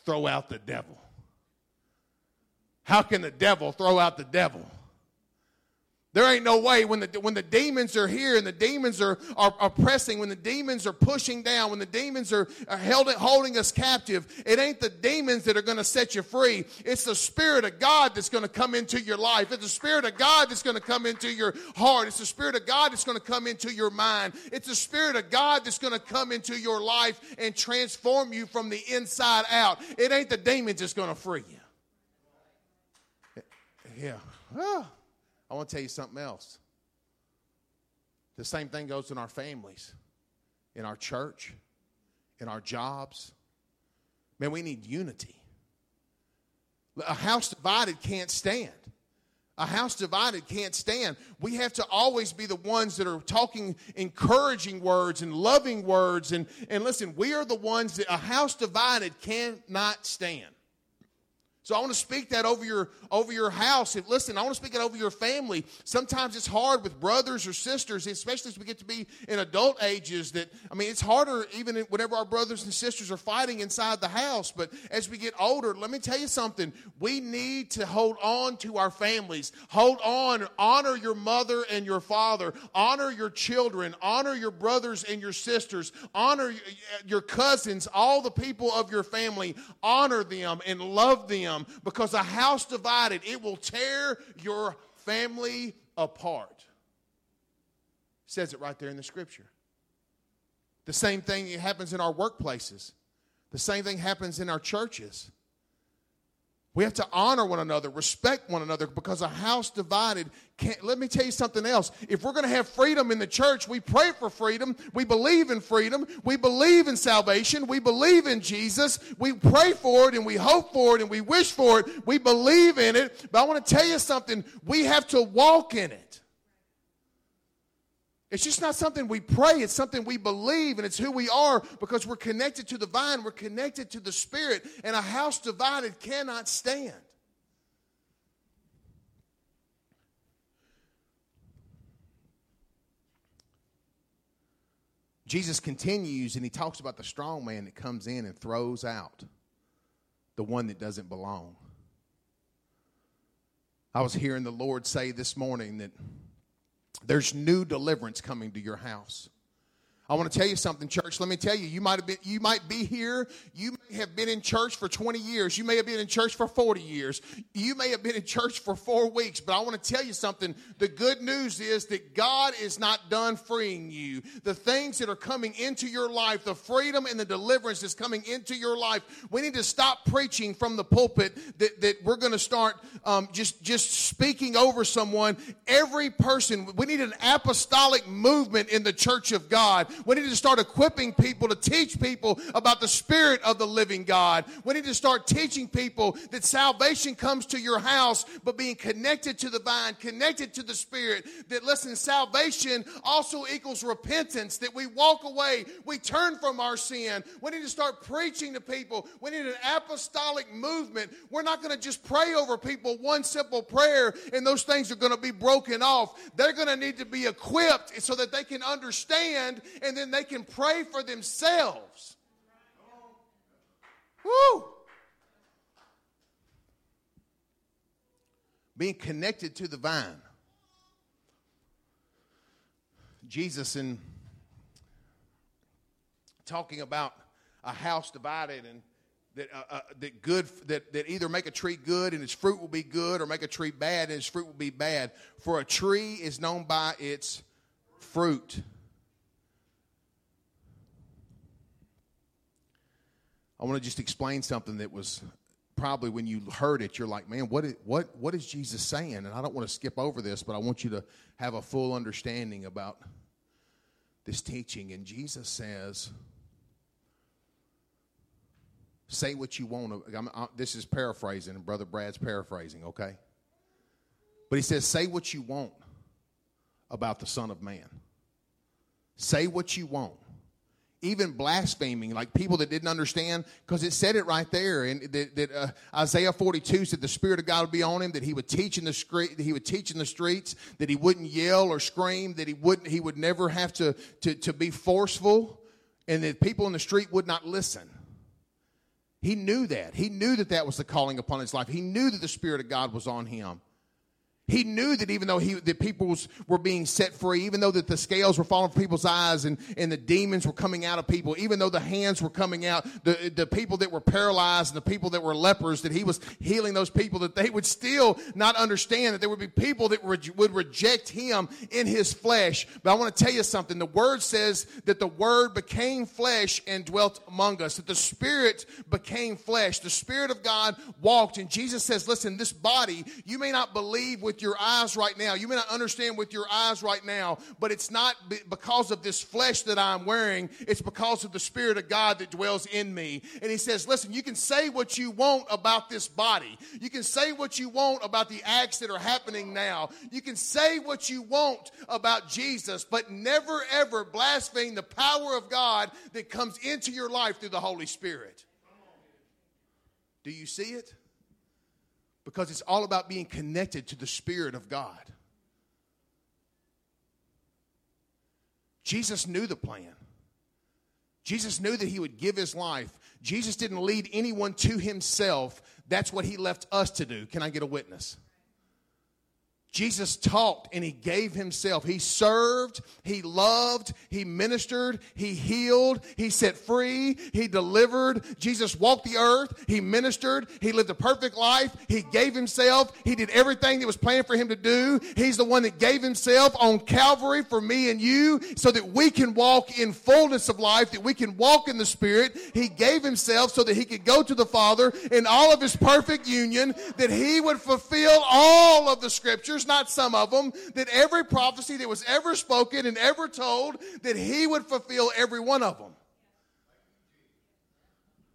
throw out the devil? How can the devil throw out the devil? There ain't no way when the, when the demons are here and the demons are, are oppressing, when the demons are pushing down, when the demons are, are held, holding us captive, it ain't the demons that are going to set you free. It's the Spirit of God that's going to come into your life. It's the Spirit of God that's going to come into your heart. It's the Spirit of God that's going to come into your mind. It's the Spirit of God that's going to come into your life and transform you from the inside out. It ain't the demons that's going to free you. Yeah. Oh. I want to tell you something else. The same thing goes in our families, in our church, in our jobs. Man, we need unity. A house divided can't stand. A house divided can't stand. We have to always be the ones that are talking encouraging words and loving words. And, and listen, we are the ones that a house divided cannot stand. So I want to speak that over your over your house. Listen, I want to speak it over your family. Sometimes it's hard with brothers or sisters, especially as we get to be in adult ages. That I mean, it's harder even whenever our brothers and sisters are fighting inside the house. But as we get older, let me tell you something. We need to hold on to our families. Hold on. Honor your mother and your father. Honor your children. Honor your brothers and your sisters. Honor your cousins. All the people of your family. Honor them and love them because a house divided, it will tear your family apart. Says it right there in the scripture. The same thing happens in our workplaces. The same thing happens in our churches. We have to honor one another, respect one another, because a house divided can't. Let me tell you something else. If we're going to have freedom in the church, we pray for freedom. We believe in freedom. We believe in salvation. We believe in Jesus. We pray for it and we hope for it and we wish for it. We believe in it. But I want to tell you something. We have to walk in it. It's just not something we pray, it's something we believe, and it's who we are because we're connected to the vine, we're connected to the Spirit, and a house divided cannot stand. Jesus continues and he talks about the strong man that comes in and throws out the one that doesn't belong. I was hearing the Lord say this morning that there's new deliverance coming to your house. I want to tell you something, church. Let me tell you, you might have been, you might be here. You have been in church for 20 years. You may have been in church for 40 years. You may have been in church for four weeks. But I want to tell you something. The good news is that God is not done freeing you. The things that are coming into your life, the freedom and the deliverance that's coming into your life. We need to stop preaching from the pulpit that, that we're going to start um, just just speaking over someone. Every person. We need an apostolic movement in the church of God we need to start equipping people to teach people about the Spirit of the living God. We need to start teaching people that salvation comes to your house, but being connected to the vine, connected to the Spirit. That, listen, salvation also equals repentance, that we walk away, we turn from our sin. We need to start preaching to people. We need an apostolic movement. We're not going to just pray over people one simple prayer and those things are going to be broken off. They're going to need to be equipped so that they can understand and then they can pray for themselves. Woo! Being connected to the vine. Jesus, in talking about a house divided and that, uh, uh, that good that, that either make a tree good and its fruit will be good or make a tree bad and its fruit will be bad for a tree is known by its fruit I want to just explain something that was probably when you heard it, you're like, man, what is, what, what is Jesus saying? And I don't want to skip over this, but I want you to have a full understanding about this teaching. And Jesus says, say what you want. I, this is paraphrasing, and Brother Brad's paraphrasing, okay? But he says, say what you want about the Son of Man. Say what you want even blaspheming, like people that didn't understand, because it said it right there, and that, that uh, Isaiah 42 said the Spirit of God would be on him, that he would teach in the street, that he would teach in the streets, that he wouldn't yell or scream, that he wouldn't, he would never have to, to, to be forceful, and that people in the street would not listen. He knew that. He knew that that was the calling upon his life. He knew that the Spirit of God was on him. He knew that even though he, that people were being set free, even though that the scales were falling from people's eyes and, and the demons were coming out of people, even though the hands were coming out, the, the people that were paralyzed and the people that were lepers, that he was healing those people, that they would still not understand that there would be people that re- would reject him in his flesh. But I want to tell you something. The word says that the word became flesh and dwelt among us, that the spirit became flesh. The spirit of God walked. And Jesus says, listen, this body, you may not believe with with your eyes right now. You may not understand with your eyes right now, but it's not because of this flesh that I'm wearing. It's because of the Spirit of God that dwells in me. And He says, listen, you can say what you want about this body. You can say what you want about the acts that are happening now. You can say what you want about Jesus, but never ever blaspheme the power of God that comes into your life through the Holy Spirit. Do you see it? Because it's all about being connected to the Spirit of God. Jesus knew the plan. Jesus knew that he would give his life. Jesus didn't lead anyone to himself. That's what he left us to do. Can I get a witness? Jesus taught and he gave himself. He served, he loved, he ministered, he healed, he set free, he delivered. Jesus walked the earth, he ministered, he lived a perfect life, he gave himself, he did everything that was planned for him to do. He's the one that gave himself on Calvary for me and you so that we can walk in fullness of life, that we can walk in the Spirit. He gave himself so that he could go to the Father in all of his perfect union, that he would fulfill all of the scriptures there's not some of them, that every prophecy that was ever spoken and ever told, that he would fulfill every one of them.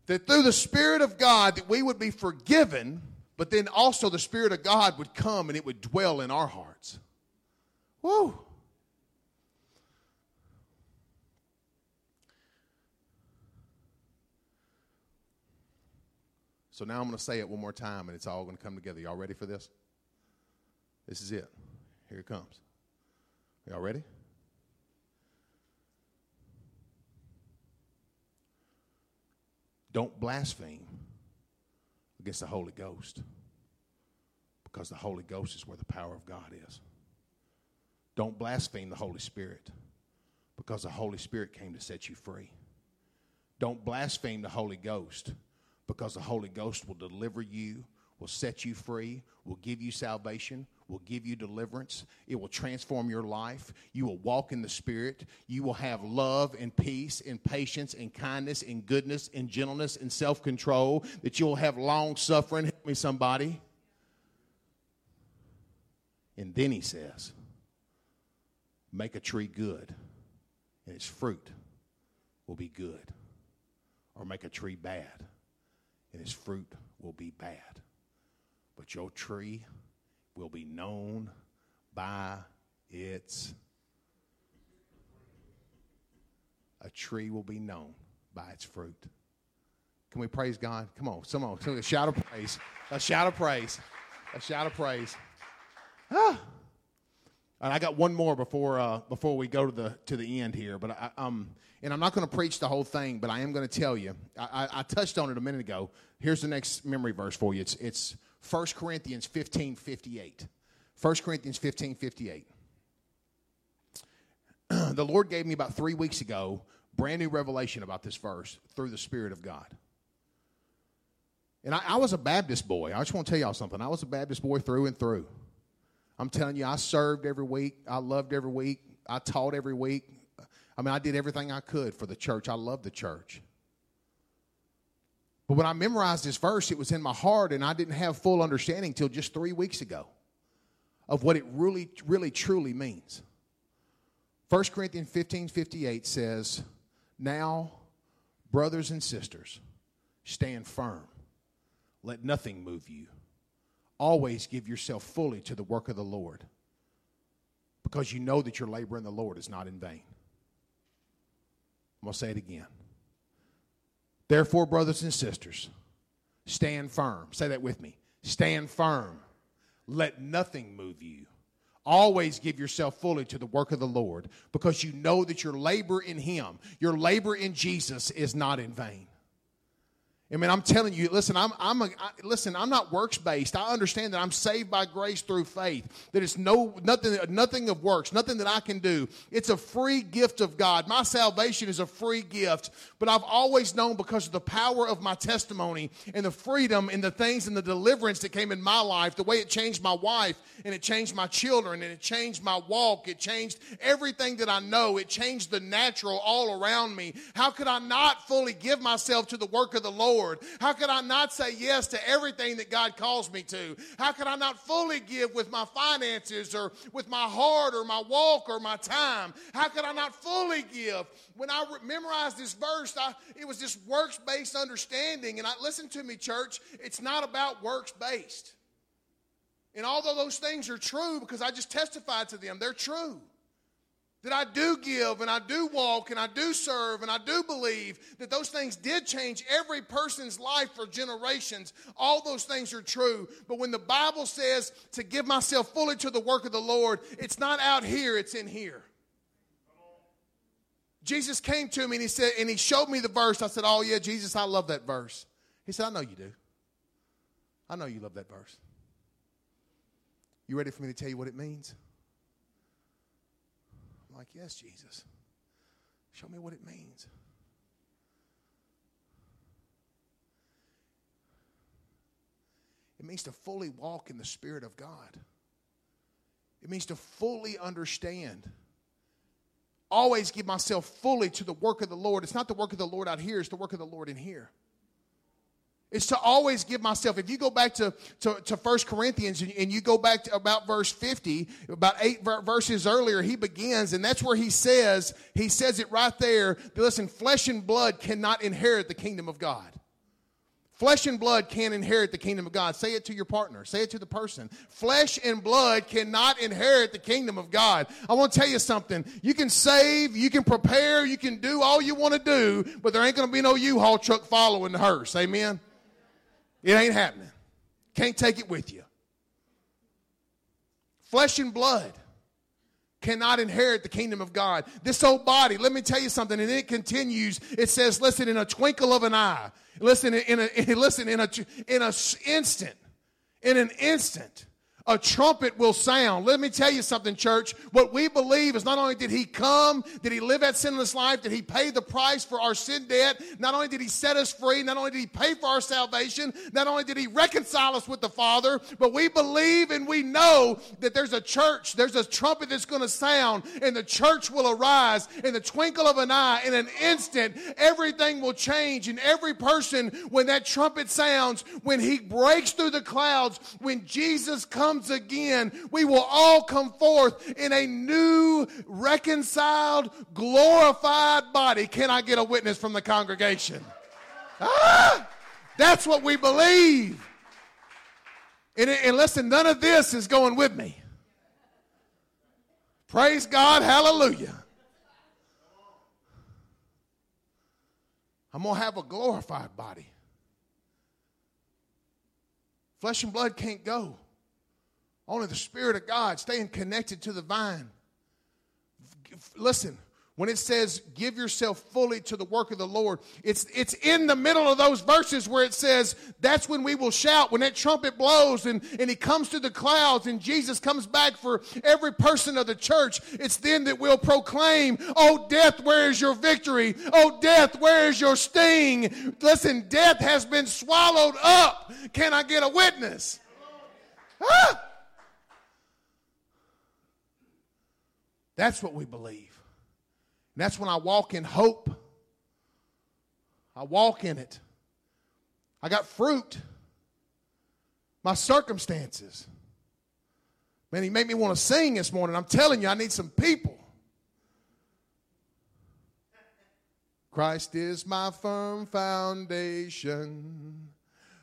That through the Spirit of God, that we would be forgiven, but then also the Spirit of God would come and it would dwell in our hearts. Woo! So now I'm going to say it one more time and it's all going to come together. Y'all ready for this? This is it. Here it comes. Y'all ready? Don't blaspheme against the Holy Ghost because the Holy Ghost is where the power of God is. Don't blaspheme the Holy Spirit because the Holy Spirit came to set you free. Don't blaspheme the Holy Ghost because the Holy Ghost will deliver you, will set you free, will give you salvation, will give you deliverance. It will transform your life. You will walk in the Spirit. You will have love and peace and patience and kindness and goodness and gentleness and self control. That you'll have long suffering. Help me, somebody. And then he says, make a tree good, and its fruit will be good. Or make a tree bad, and its fruit will be bad. But your tree will be known by its a tree will be known by its fruit. Can we praise God? Come on, come on, a shout of praise, a shout of praise, a shout of praise. Ah. And I got one more before uh, before we go to the to the end here, but I, um, and I'm not going to preach the whole thing, but I am going to tell you. I, I, I touched on it a minute ago. Here's the next memory verse for you. It's it's 1 Corinthians 15 58. 1 Corinthians 15 58. the Lord gave me about three weeks ago brand new revelation about this verse through the Spirit of God. And I, I was a Baptist boy. I just want to tell y'all something. I was a Baptist boy through and through. I'm telling you, I served every week. I loved every week. I taught every week. I mean, I did everything I could for the church. I loved the church. But when I memorized this verse, it was in my heart, and I didn't have full understanding until just three weeks ago of what it really, really, truly means. 1 Corinthians 15 58 says, Now, brothers and sisters, stand firm. Let nothing move you. Always give yourself fully to the work of the Lord because you know that your labor in the Lord is not in vain. I'm going to say it again. Therefore, brothers and sisters, stand firm. Say that with me. Stand firm. Let nothing move you. Always give yourself fully to the work of the Lord because you know that your labor in Him, your labor in Jesus is not in vain. I mean, I'm telling you, listen, I'm, I'm a, I, listen, I'm not works based. I understand that I'm saved by grace through faith. That it's no nothing, nothing of works, nothing that I can do. It's a free gift of God. My salvation is a free gift. But I've always known because of the power of my testimony and the freedom and the things and the deliverance that came in my life, the way it changed my wife and it changed my children and it changed my walk. It changed everything that I know. It changed the natural all around me. How could I not fully give myself to the work of the Lord? Lord? How could I not say yes to everything that God calls me to? How could I not fully give with my finances or with my heart or my walk or my time? How could I not fully give? When I memorized this verse, I, it was this works based understanding. And I listen to me, church, it's not about works based. And although those things are true, because I just testified to them, they're true that I do give and I do walk and I do serve and I do believe that those things did change every person's life for generations. All those things are true. But when the Bible says to give myself fully to the work of the Lord, it's not out here, it's in here. Jesus came to me and he said, and he showed me the verse. I said, Oh, yeah, Jesus, I love that verse. He said, I know you do. I know you love that verse. You ready for me to tell you what it means? I'm like, Yes, Jesus. Show me what it means. It means to fully walk in the Spirit of God. It means to fully understand. Always give myself fully to the work of the Lord. It's not the work of the Lord out here, it's the work of the Lord in here. It's to always give myself. If you go back to, to, to 1 Corinthians and, and you go back to about verse 50, about eight verses earlier, he begins, and that's where he says, he says it right there. Listen, flesh and blood cannot inherit the kingdom of God. Flesh and blood can't inherit the kingdom of God. Say it to your partner. Say it to the person. Flesh and blood cannot inherit the kingdom of God. I want to tell you something. You can save, you can prepare, you can do all you want to do, but there ain't going to be no U-Haul truck following the hearse. Amen. It ain't happening. Can't take it with you. Flesh and blood cannot inherit the kingdom of God. This old body, let me tell you something, and it continues. It says, listen, in a twinkle of an eye, listen, in a, listen, in a, in a instant, in an instant, a trumpet will sound. Let me tell you something, church. What we believe is not only did he come, did he live that sinless life, did he pay the price for our sin debt, not only did he set us free, not only did he pay for our salvation, not only did he reconcile us with the Father, but we believe and we know that there's a church, there's a trumpet that's going to sound, and the church will arise in the twinkle of an eye. In an instant, everything will change, and every person, when that trumpet sounds, when he breaks through the clouds, when Jesus comes, comes again, we will all come forth in a new, reconciled, glorified body. Can I get a witness from the congregation? Ah, that's what we believe. And, and listen, none of this is going with me. Praise God, hallelujah. I'm going to have a glorified body. Flesh and blood can't go. Only the Spirit of God, staying connected to the vine. Listen, when it says give yourself fully to the work of the Lord, it's, it's in the middle of those verses where it says that's when we will shout, when that trumpet blows and, and he comes to the clouds and Jesus comes back for every person of the church. It's then that we'll proclaim, Oh, death, where is your victory? Oh, death, where is your sting? Listen, death has been swallowed up. Can I get a witness? That's what we believe. And that's when I walk in hope. I walk in it. I got fruit. My circumstances. Man, he made me want to sing this morning. I'm telling you, I need some people. Christ is my firm foundation,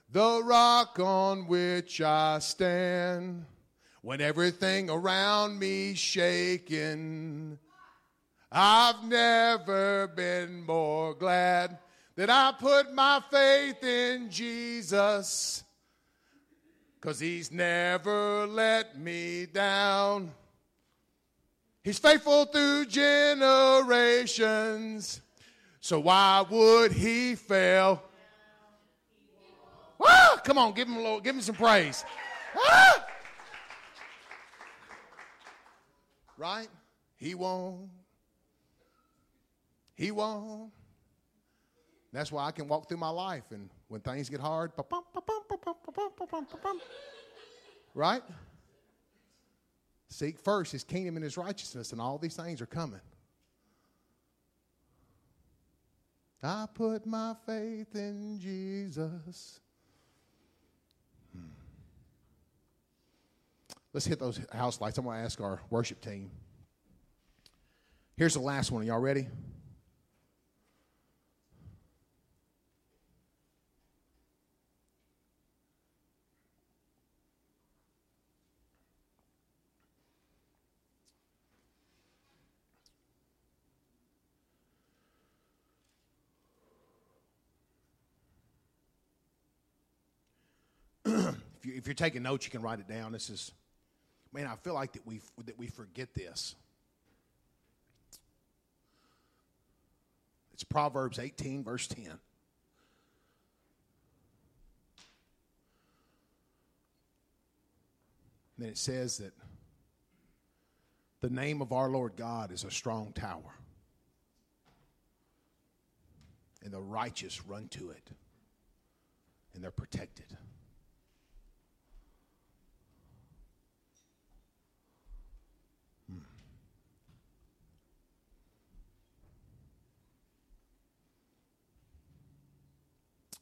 the rock on which I stand when everything around me shaking. I've never been more glad that I put my faith in Jesus. Cause he's never let me down. He's faithful through generations. So why would he fail? Ah, come on, give him a little, give him some praise. Ah! Right? He won't. He won't. That's why I can walk through my life and when things get hard, right? Seek first his kingdom and his righteousness, and all these things are coming. I put my faith in Jesus. Let's hit those house lights. I'm going to ask our worship team. Here's the last one. Are y'all ready? if, you, are taking notes, you can write it down. This is man, I feel like that we that we forget this. It's Proverbs 18, verse 10. And then it says that the name of our Lord God is a strong tower, and the righteous run to it, and they're protected.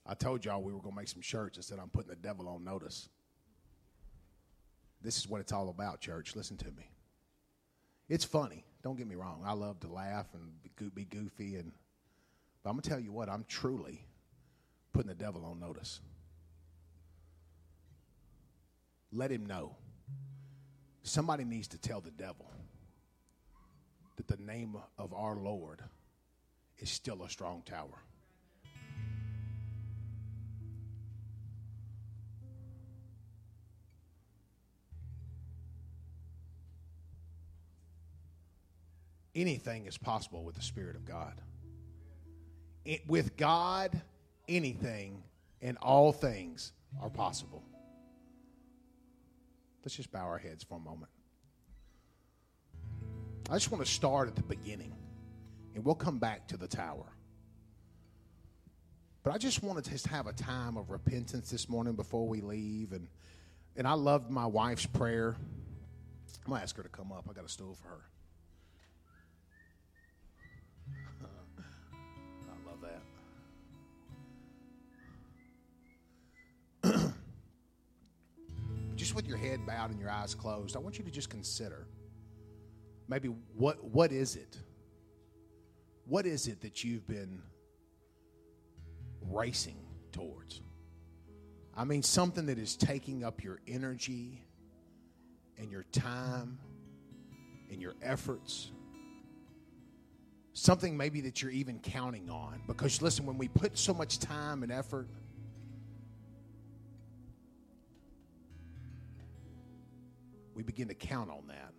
I told y'all we were going to make some shirts. I said, I'm putting the devil on notice. This is what it's all about, church. Listen to me. It's funny. Don't get me wrong. I love to laugh and be goofy. And, but I'm going to tell you what, I'm truly putting the devil on notice. Let him know. Somebody needs to tell the devil that the name of our Lord is still a strong tower. Anything is possible with the Spirit of God. It, with God, anything and all things are possible. Let's just bow our heads for a moment. I just want to start at the beginning, and we'll come back to the tower. But I just wanted to just have a time of repentance this morning before we leave, and and I loved my wife's prayer. I'm gonna ask her to come up. I got a stool for her. Just with your head bowed and your eyes closed, I want you to just consider maybe what what is it? What is it that you've been racing towards? I mean something that is taking up your energy and your time and your efforts. Something maybe that you're even counting on. Because listen, when we put so much time and effort, we begin to count on that.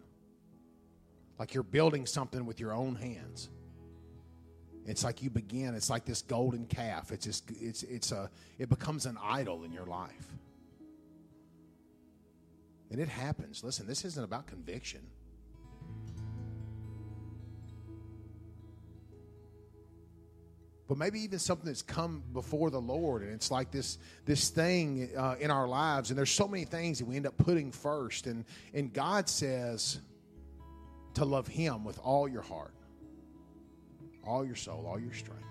Like you're building something with your own hands. It's like you begin, it's like this golden calf. It's just it's it's a it becomes an idol in your life. And it happens. Listen, this isn't about conviction. But maybe even something that's come before the Lord, and it's like this this thing uh, in our lives, and there's so many things that we end up putting first, and and God says to love Him with all your heart, all your soul, all your strength.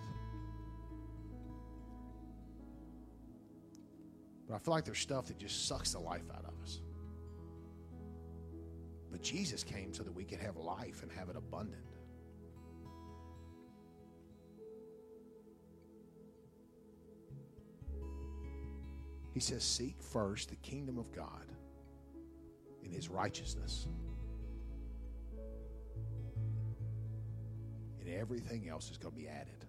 But I feel like there's stuff that just sucks the life out of us. But Jesus came so that we could have life and have it abundant. He says, Seek first the kingdom of God and his righteousness. And everything else is going to be added.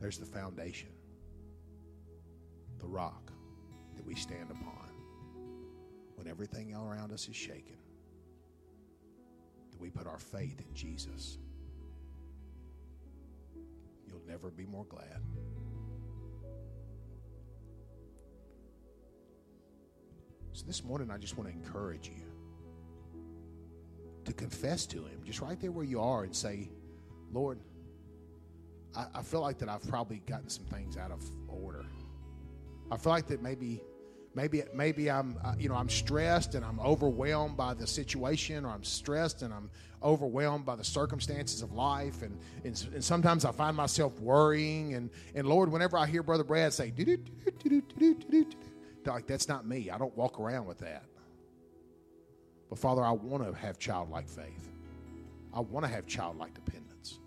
There's the foundation, the rock that we stand upon when everything around us is shaken. That we put our faith in Jesus. You'll never be more glad. So this morning, I just want to encourage you to confess to Him, just right there where you are, and say, Lord, I, I feel like that I've probably gotten some things out of order. I feel like that maybe maybe maybe I'm uh, you know I'm stressed and I'm overwhelmed by the situation or I'm stressed and I'm overwhelmed by the circumstances of life. And and, and sometimes I find myself worrying. And and Lord whenever I hear brother Brad say like that's not me. I don't walk around with that. But Father I want to have childlike faith. I want to have childlike dependence.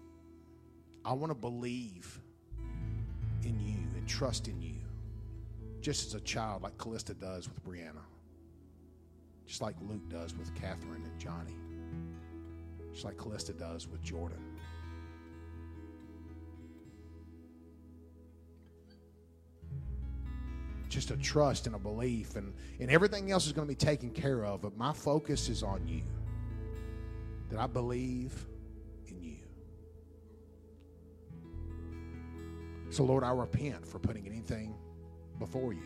I want to believe in you and trust in you just as a child, like Callista does with Brianna, just like Luke does with Catherine and Johnny, just like Callista does with Jordan. Just a trust and a belief, and, and everything else is going to be taken care of. But my focus is on you. That I believe in you. So, Lord, I repent for putting anything before you.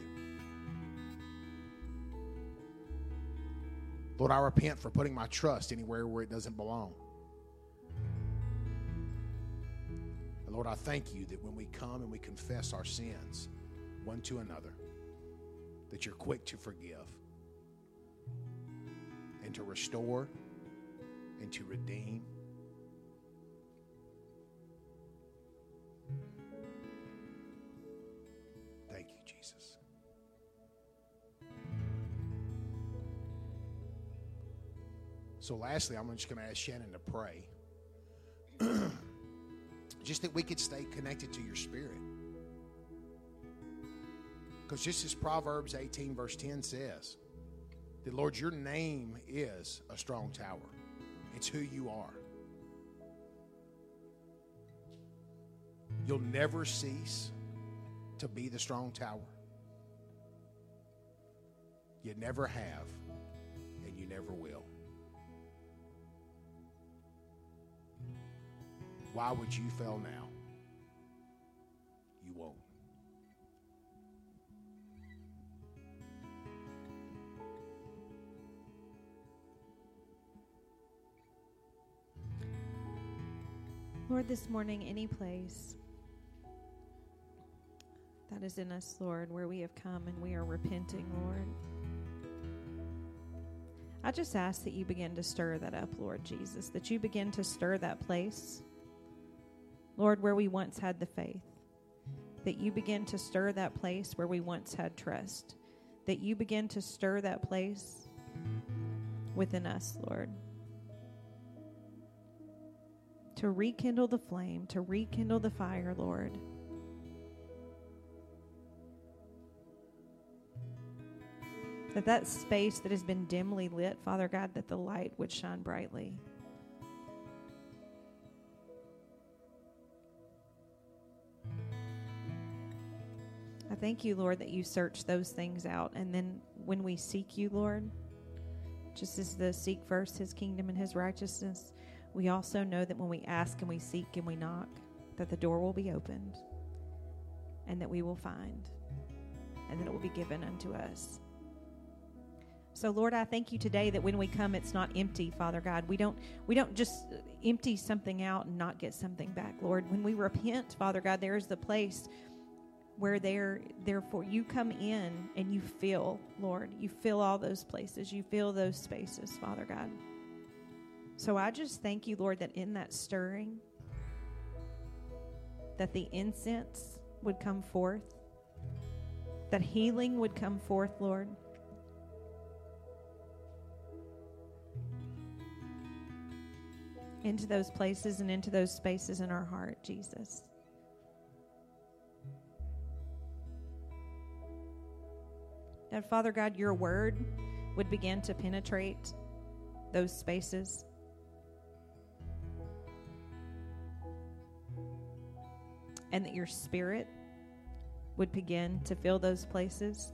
Lord, I repent for putting my trust anywhere where it doesn't belong. And Lord, I thank you that when we come and we confess our sins one to another, that you're quick to forgive and to restore and to redeem. Thank you, Jesus. So, lastly, I'm just going to ask Shannon to pray. just that we could stay connected to your spirit. Because just as Proverbs 18, verse 10 says, "The Lord, your name is a strong tower, it's who you are. You'll never cease to be the strong tower. You never have, and you never will. Why would you fail now? Lord, this morning, any place that is in us, Lord, where we have come and we are repenting, Lord. I just ask that you begin to stir that up, Lord Jesus, that you begin to stir that place, Lord, where we once had the faith, that you begin to stir that place where we once had trust, that you begin to stir that place within us, Lord. To rekindle the flame, to rekindle the fire, Lord. that that space that has been dimly lit, Father God, that the light would shine brightly. I thank you, Lord, that you search those things out. And then when we seek you, Lord, just as the seek first his kingdom and his righteousness, we also know that when we ask and we seek and we knock, that the door will be opened and that we will find and that it will be given unto us. So Lord, I thank you today that when we come it's not empty, Father God. We don't we don't just empty something out and not get something back, Lord. When we repent, Father God, there is the place where there therefore you come in and you fill, Lord. You fill all those places. You fill those spaces, Father God. So I just thank you, Lord, that in that stirring that the incense would come forth, that healing would come forth, Lord into those places and into those spaces in our heart, Jesus. That, Father God, your word would begin to penetrate those spaces. And that your spirit would begin to fill those places.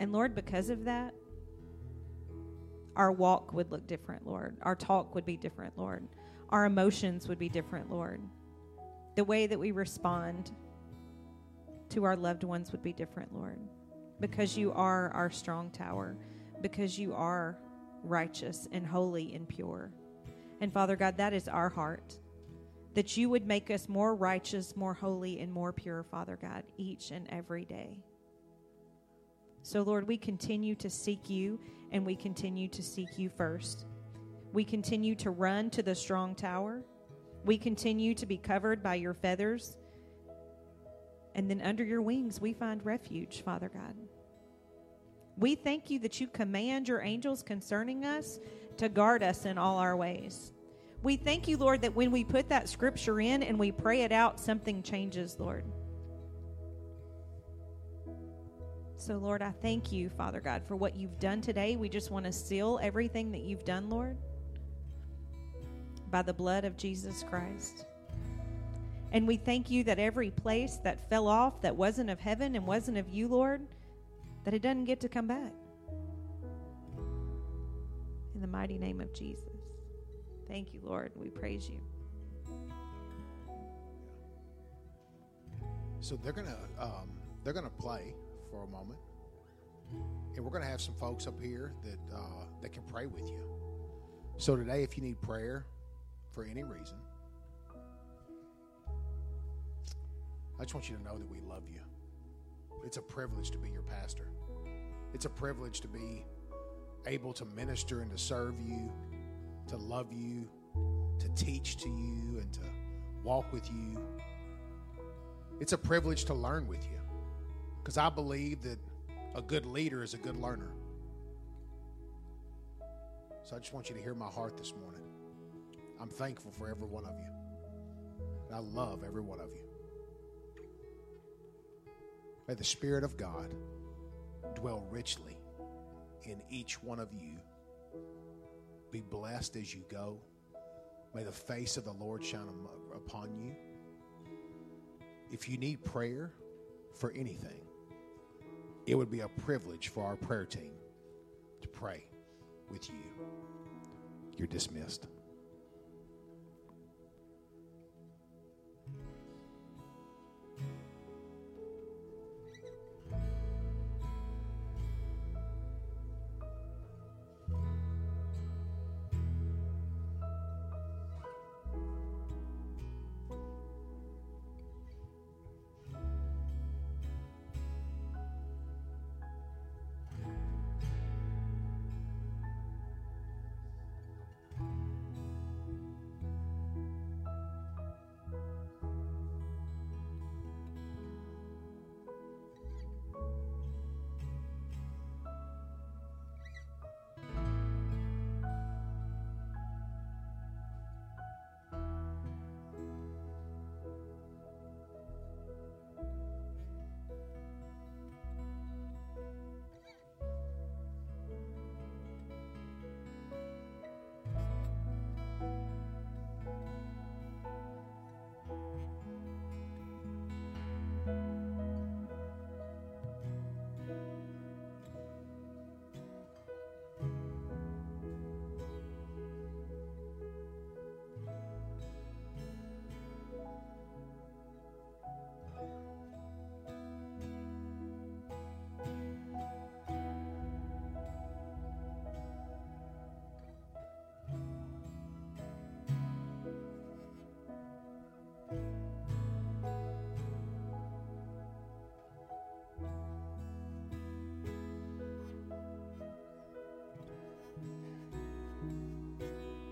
And Lord, because of that, our walk would look different, Lord. Our talk would be different, Lord. Our emotions would be different, Lord. The way that we respond to our loved ones would be different, Lord. Because you are our strong tower, because you are righteous and holy and pure. And Father God, that is our heart. That you would make us more righteous, more holy, and more pure, Father God, each and every day. So, Lord, we continue to seek you and we continue to seek you first. We continue to run to the strong tower. We continue to be covered by your feathers. And then under your wings, we find refuge, Father God. We thank you that you command your angels concerning us to guard us in all our ways. We thank you, Lord, that when we put that scripture in and we pray it out, something changes, Lord. So, Lord, I thank you, Father God, for what you've done today. We just want to seal everything that you've done, Lord, by the blood of Jesus Christ. And we thank you that every place that fell off that wasn't of heaven and wasn't of you, Lord, that it doesn't get to come back. In the mighty name of Jesus. Thank you, Lord. We praise you. So they're gonna um, they're gonna play for a moment. And we're to have some folks up here that, uh, that can pray with you. So today, if you need prayer for any reason, I just want you to know that we love you. It's a privilege to be your pastor. It's a privilege to be able to minister and to serve you, to love you, to teach to you, and to walk with you. It's a privilege to learn with you. Because I believe that a good leader is a good learner. So I just want you to hear my heart this morning. I'm thankful for every one of you. I love every one of you. May the Spirit of God dwell richly in each one of you. Be blessed as you go. May the face of the Lord shine upon you. If you need prayer for anything, it would be a privilege for our prayer team to pray. with you. You're dismissed. you.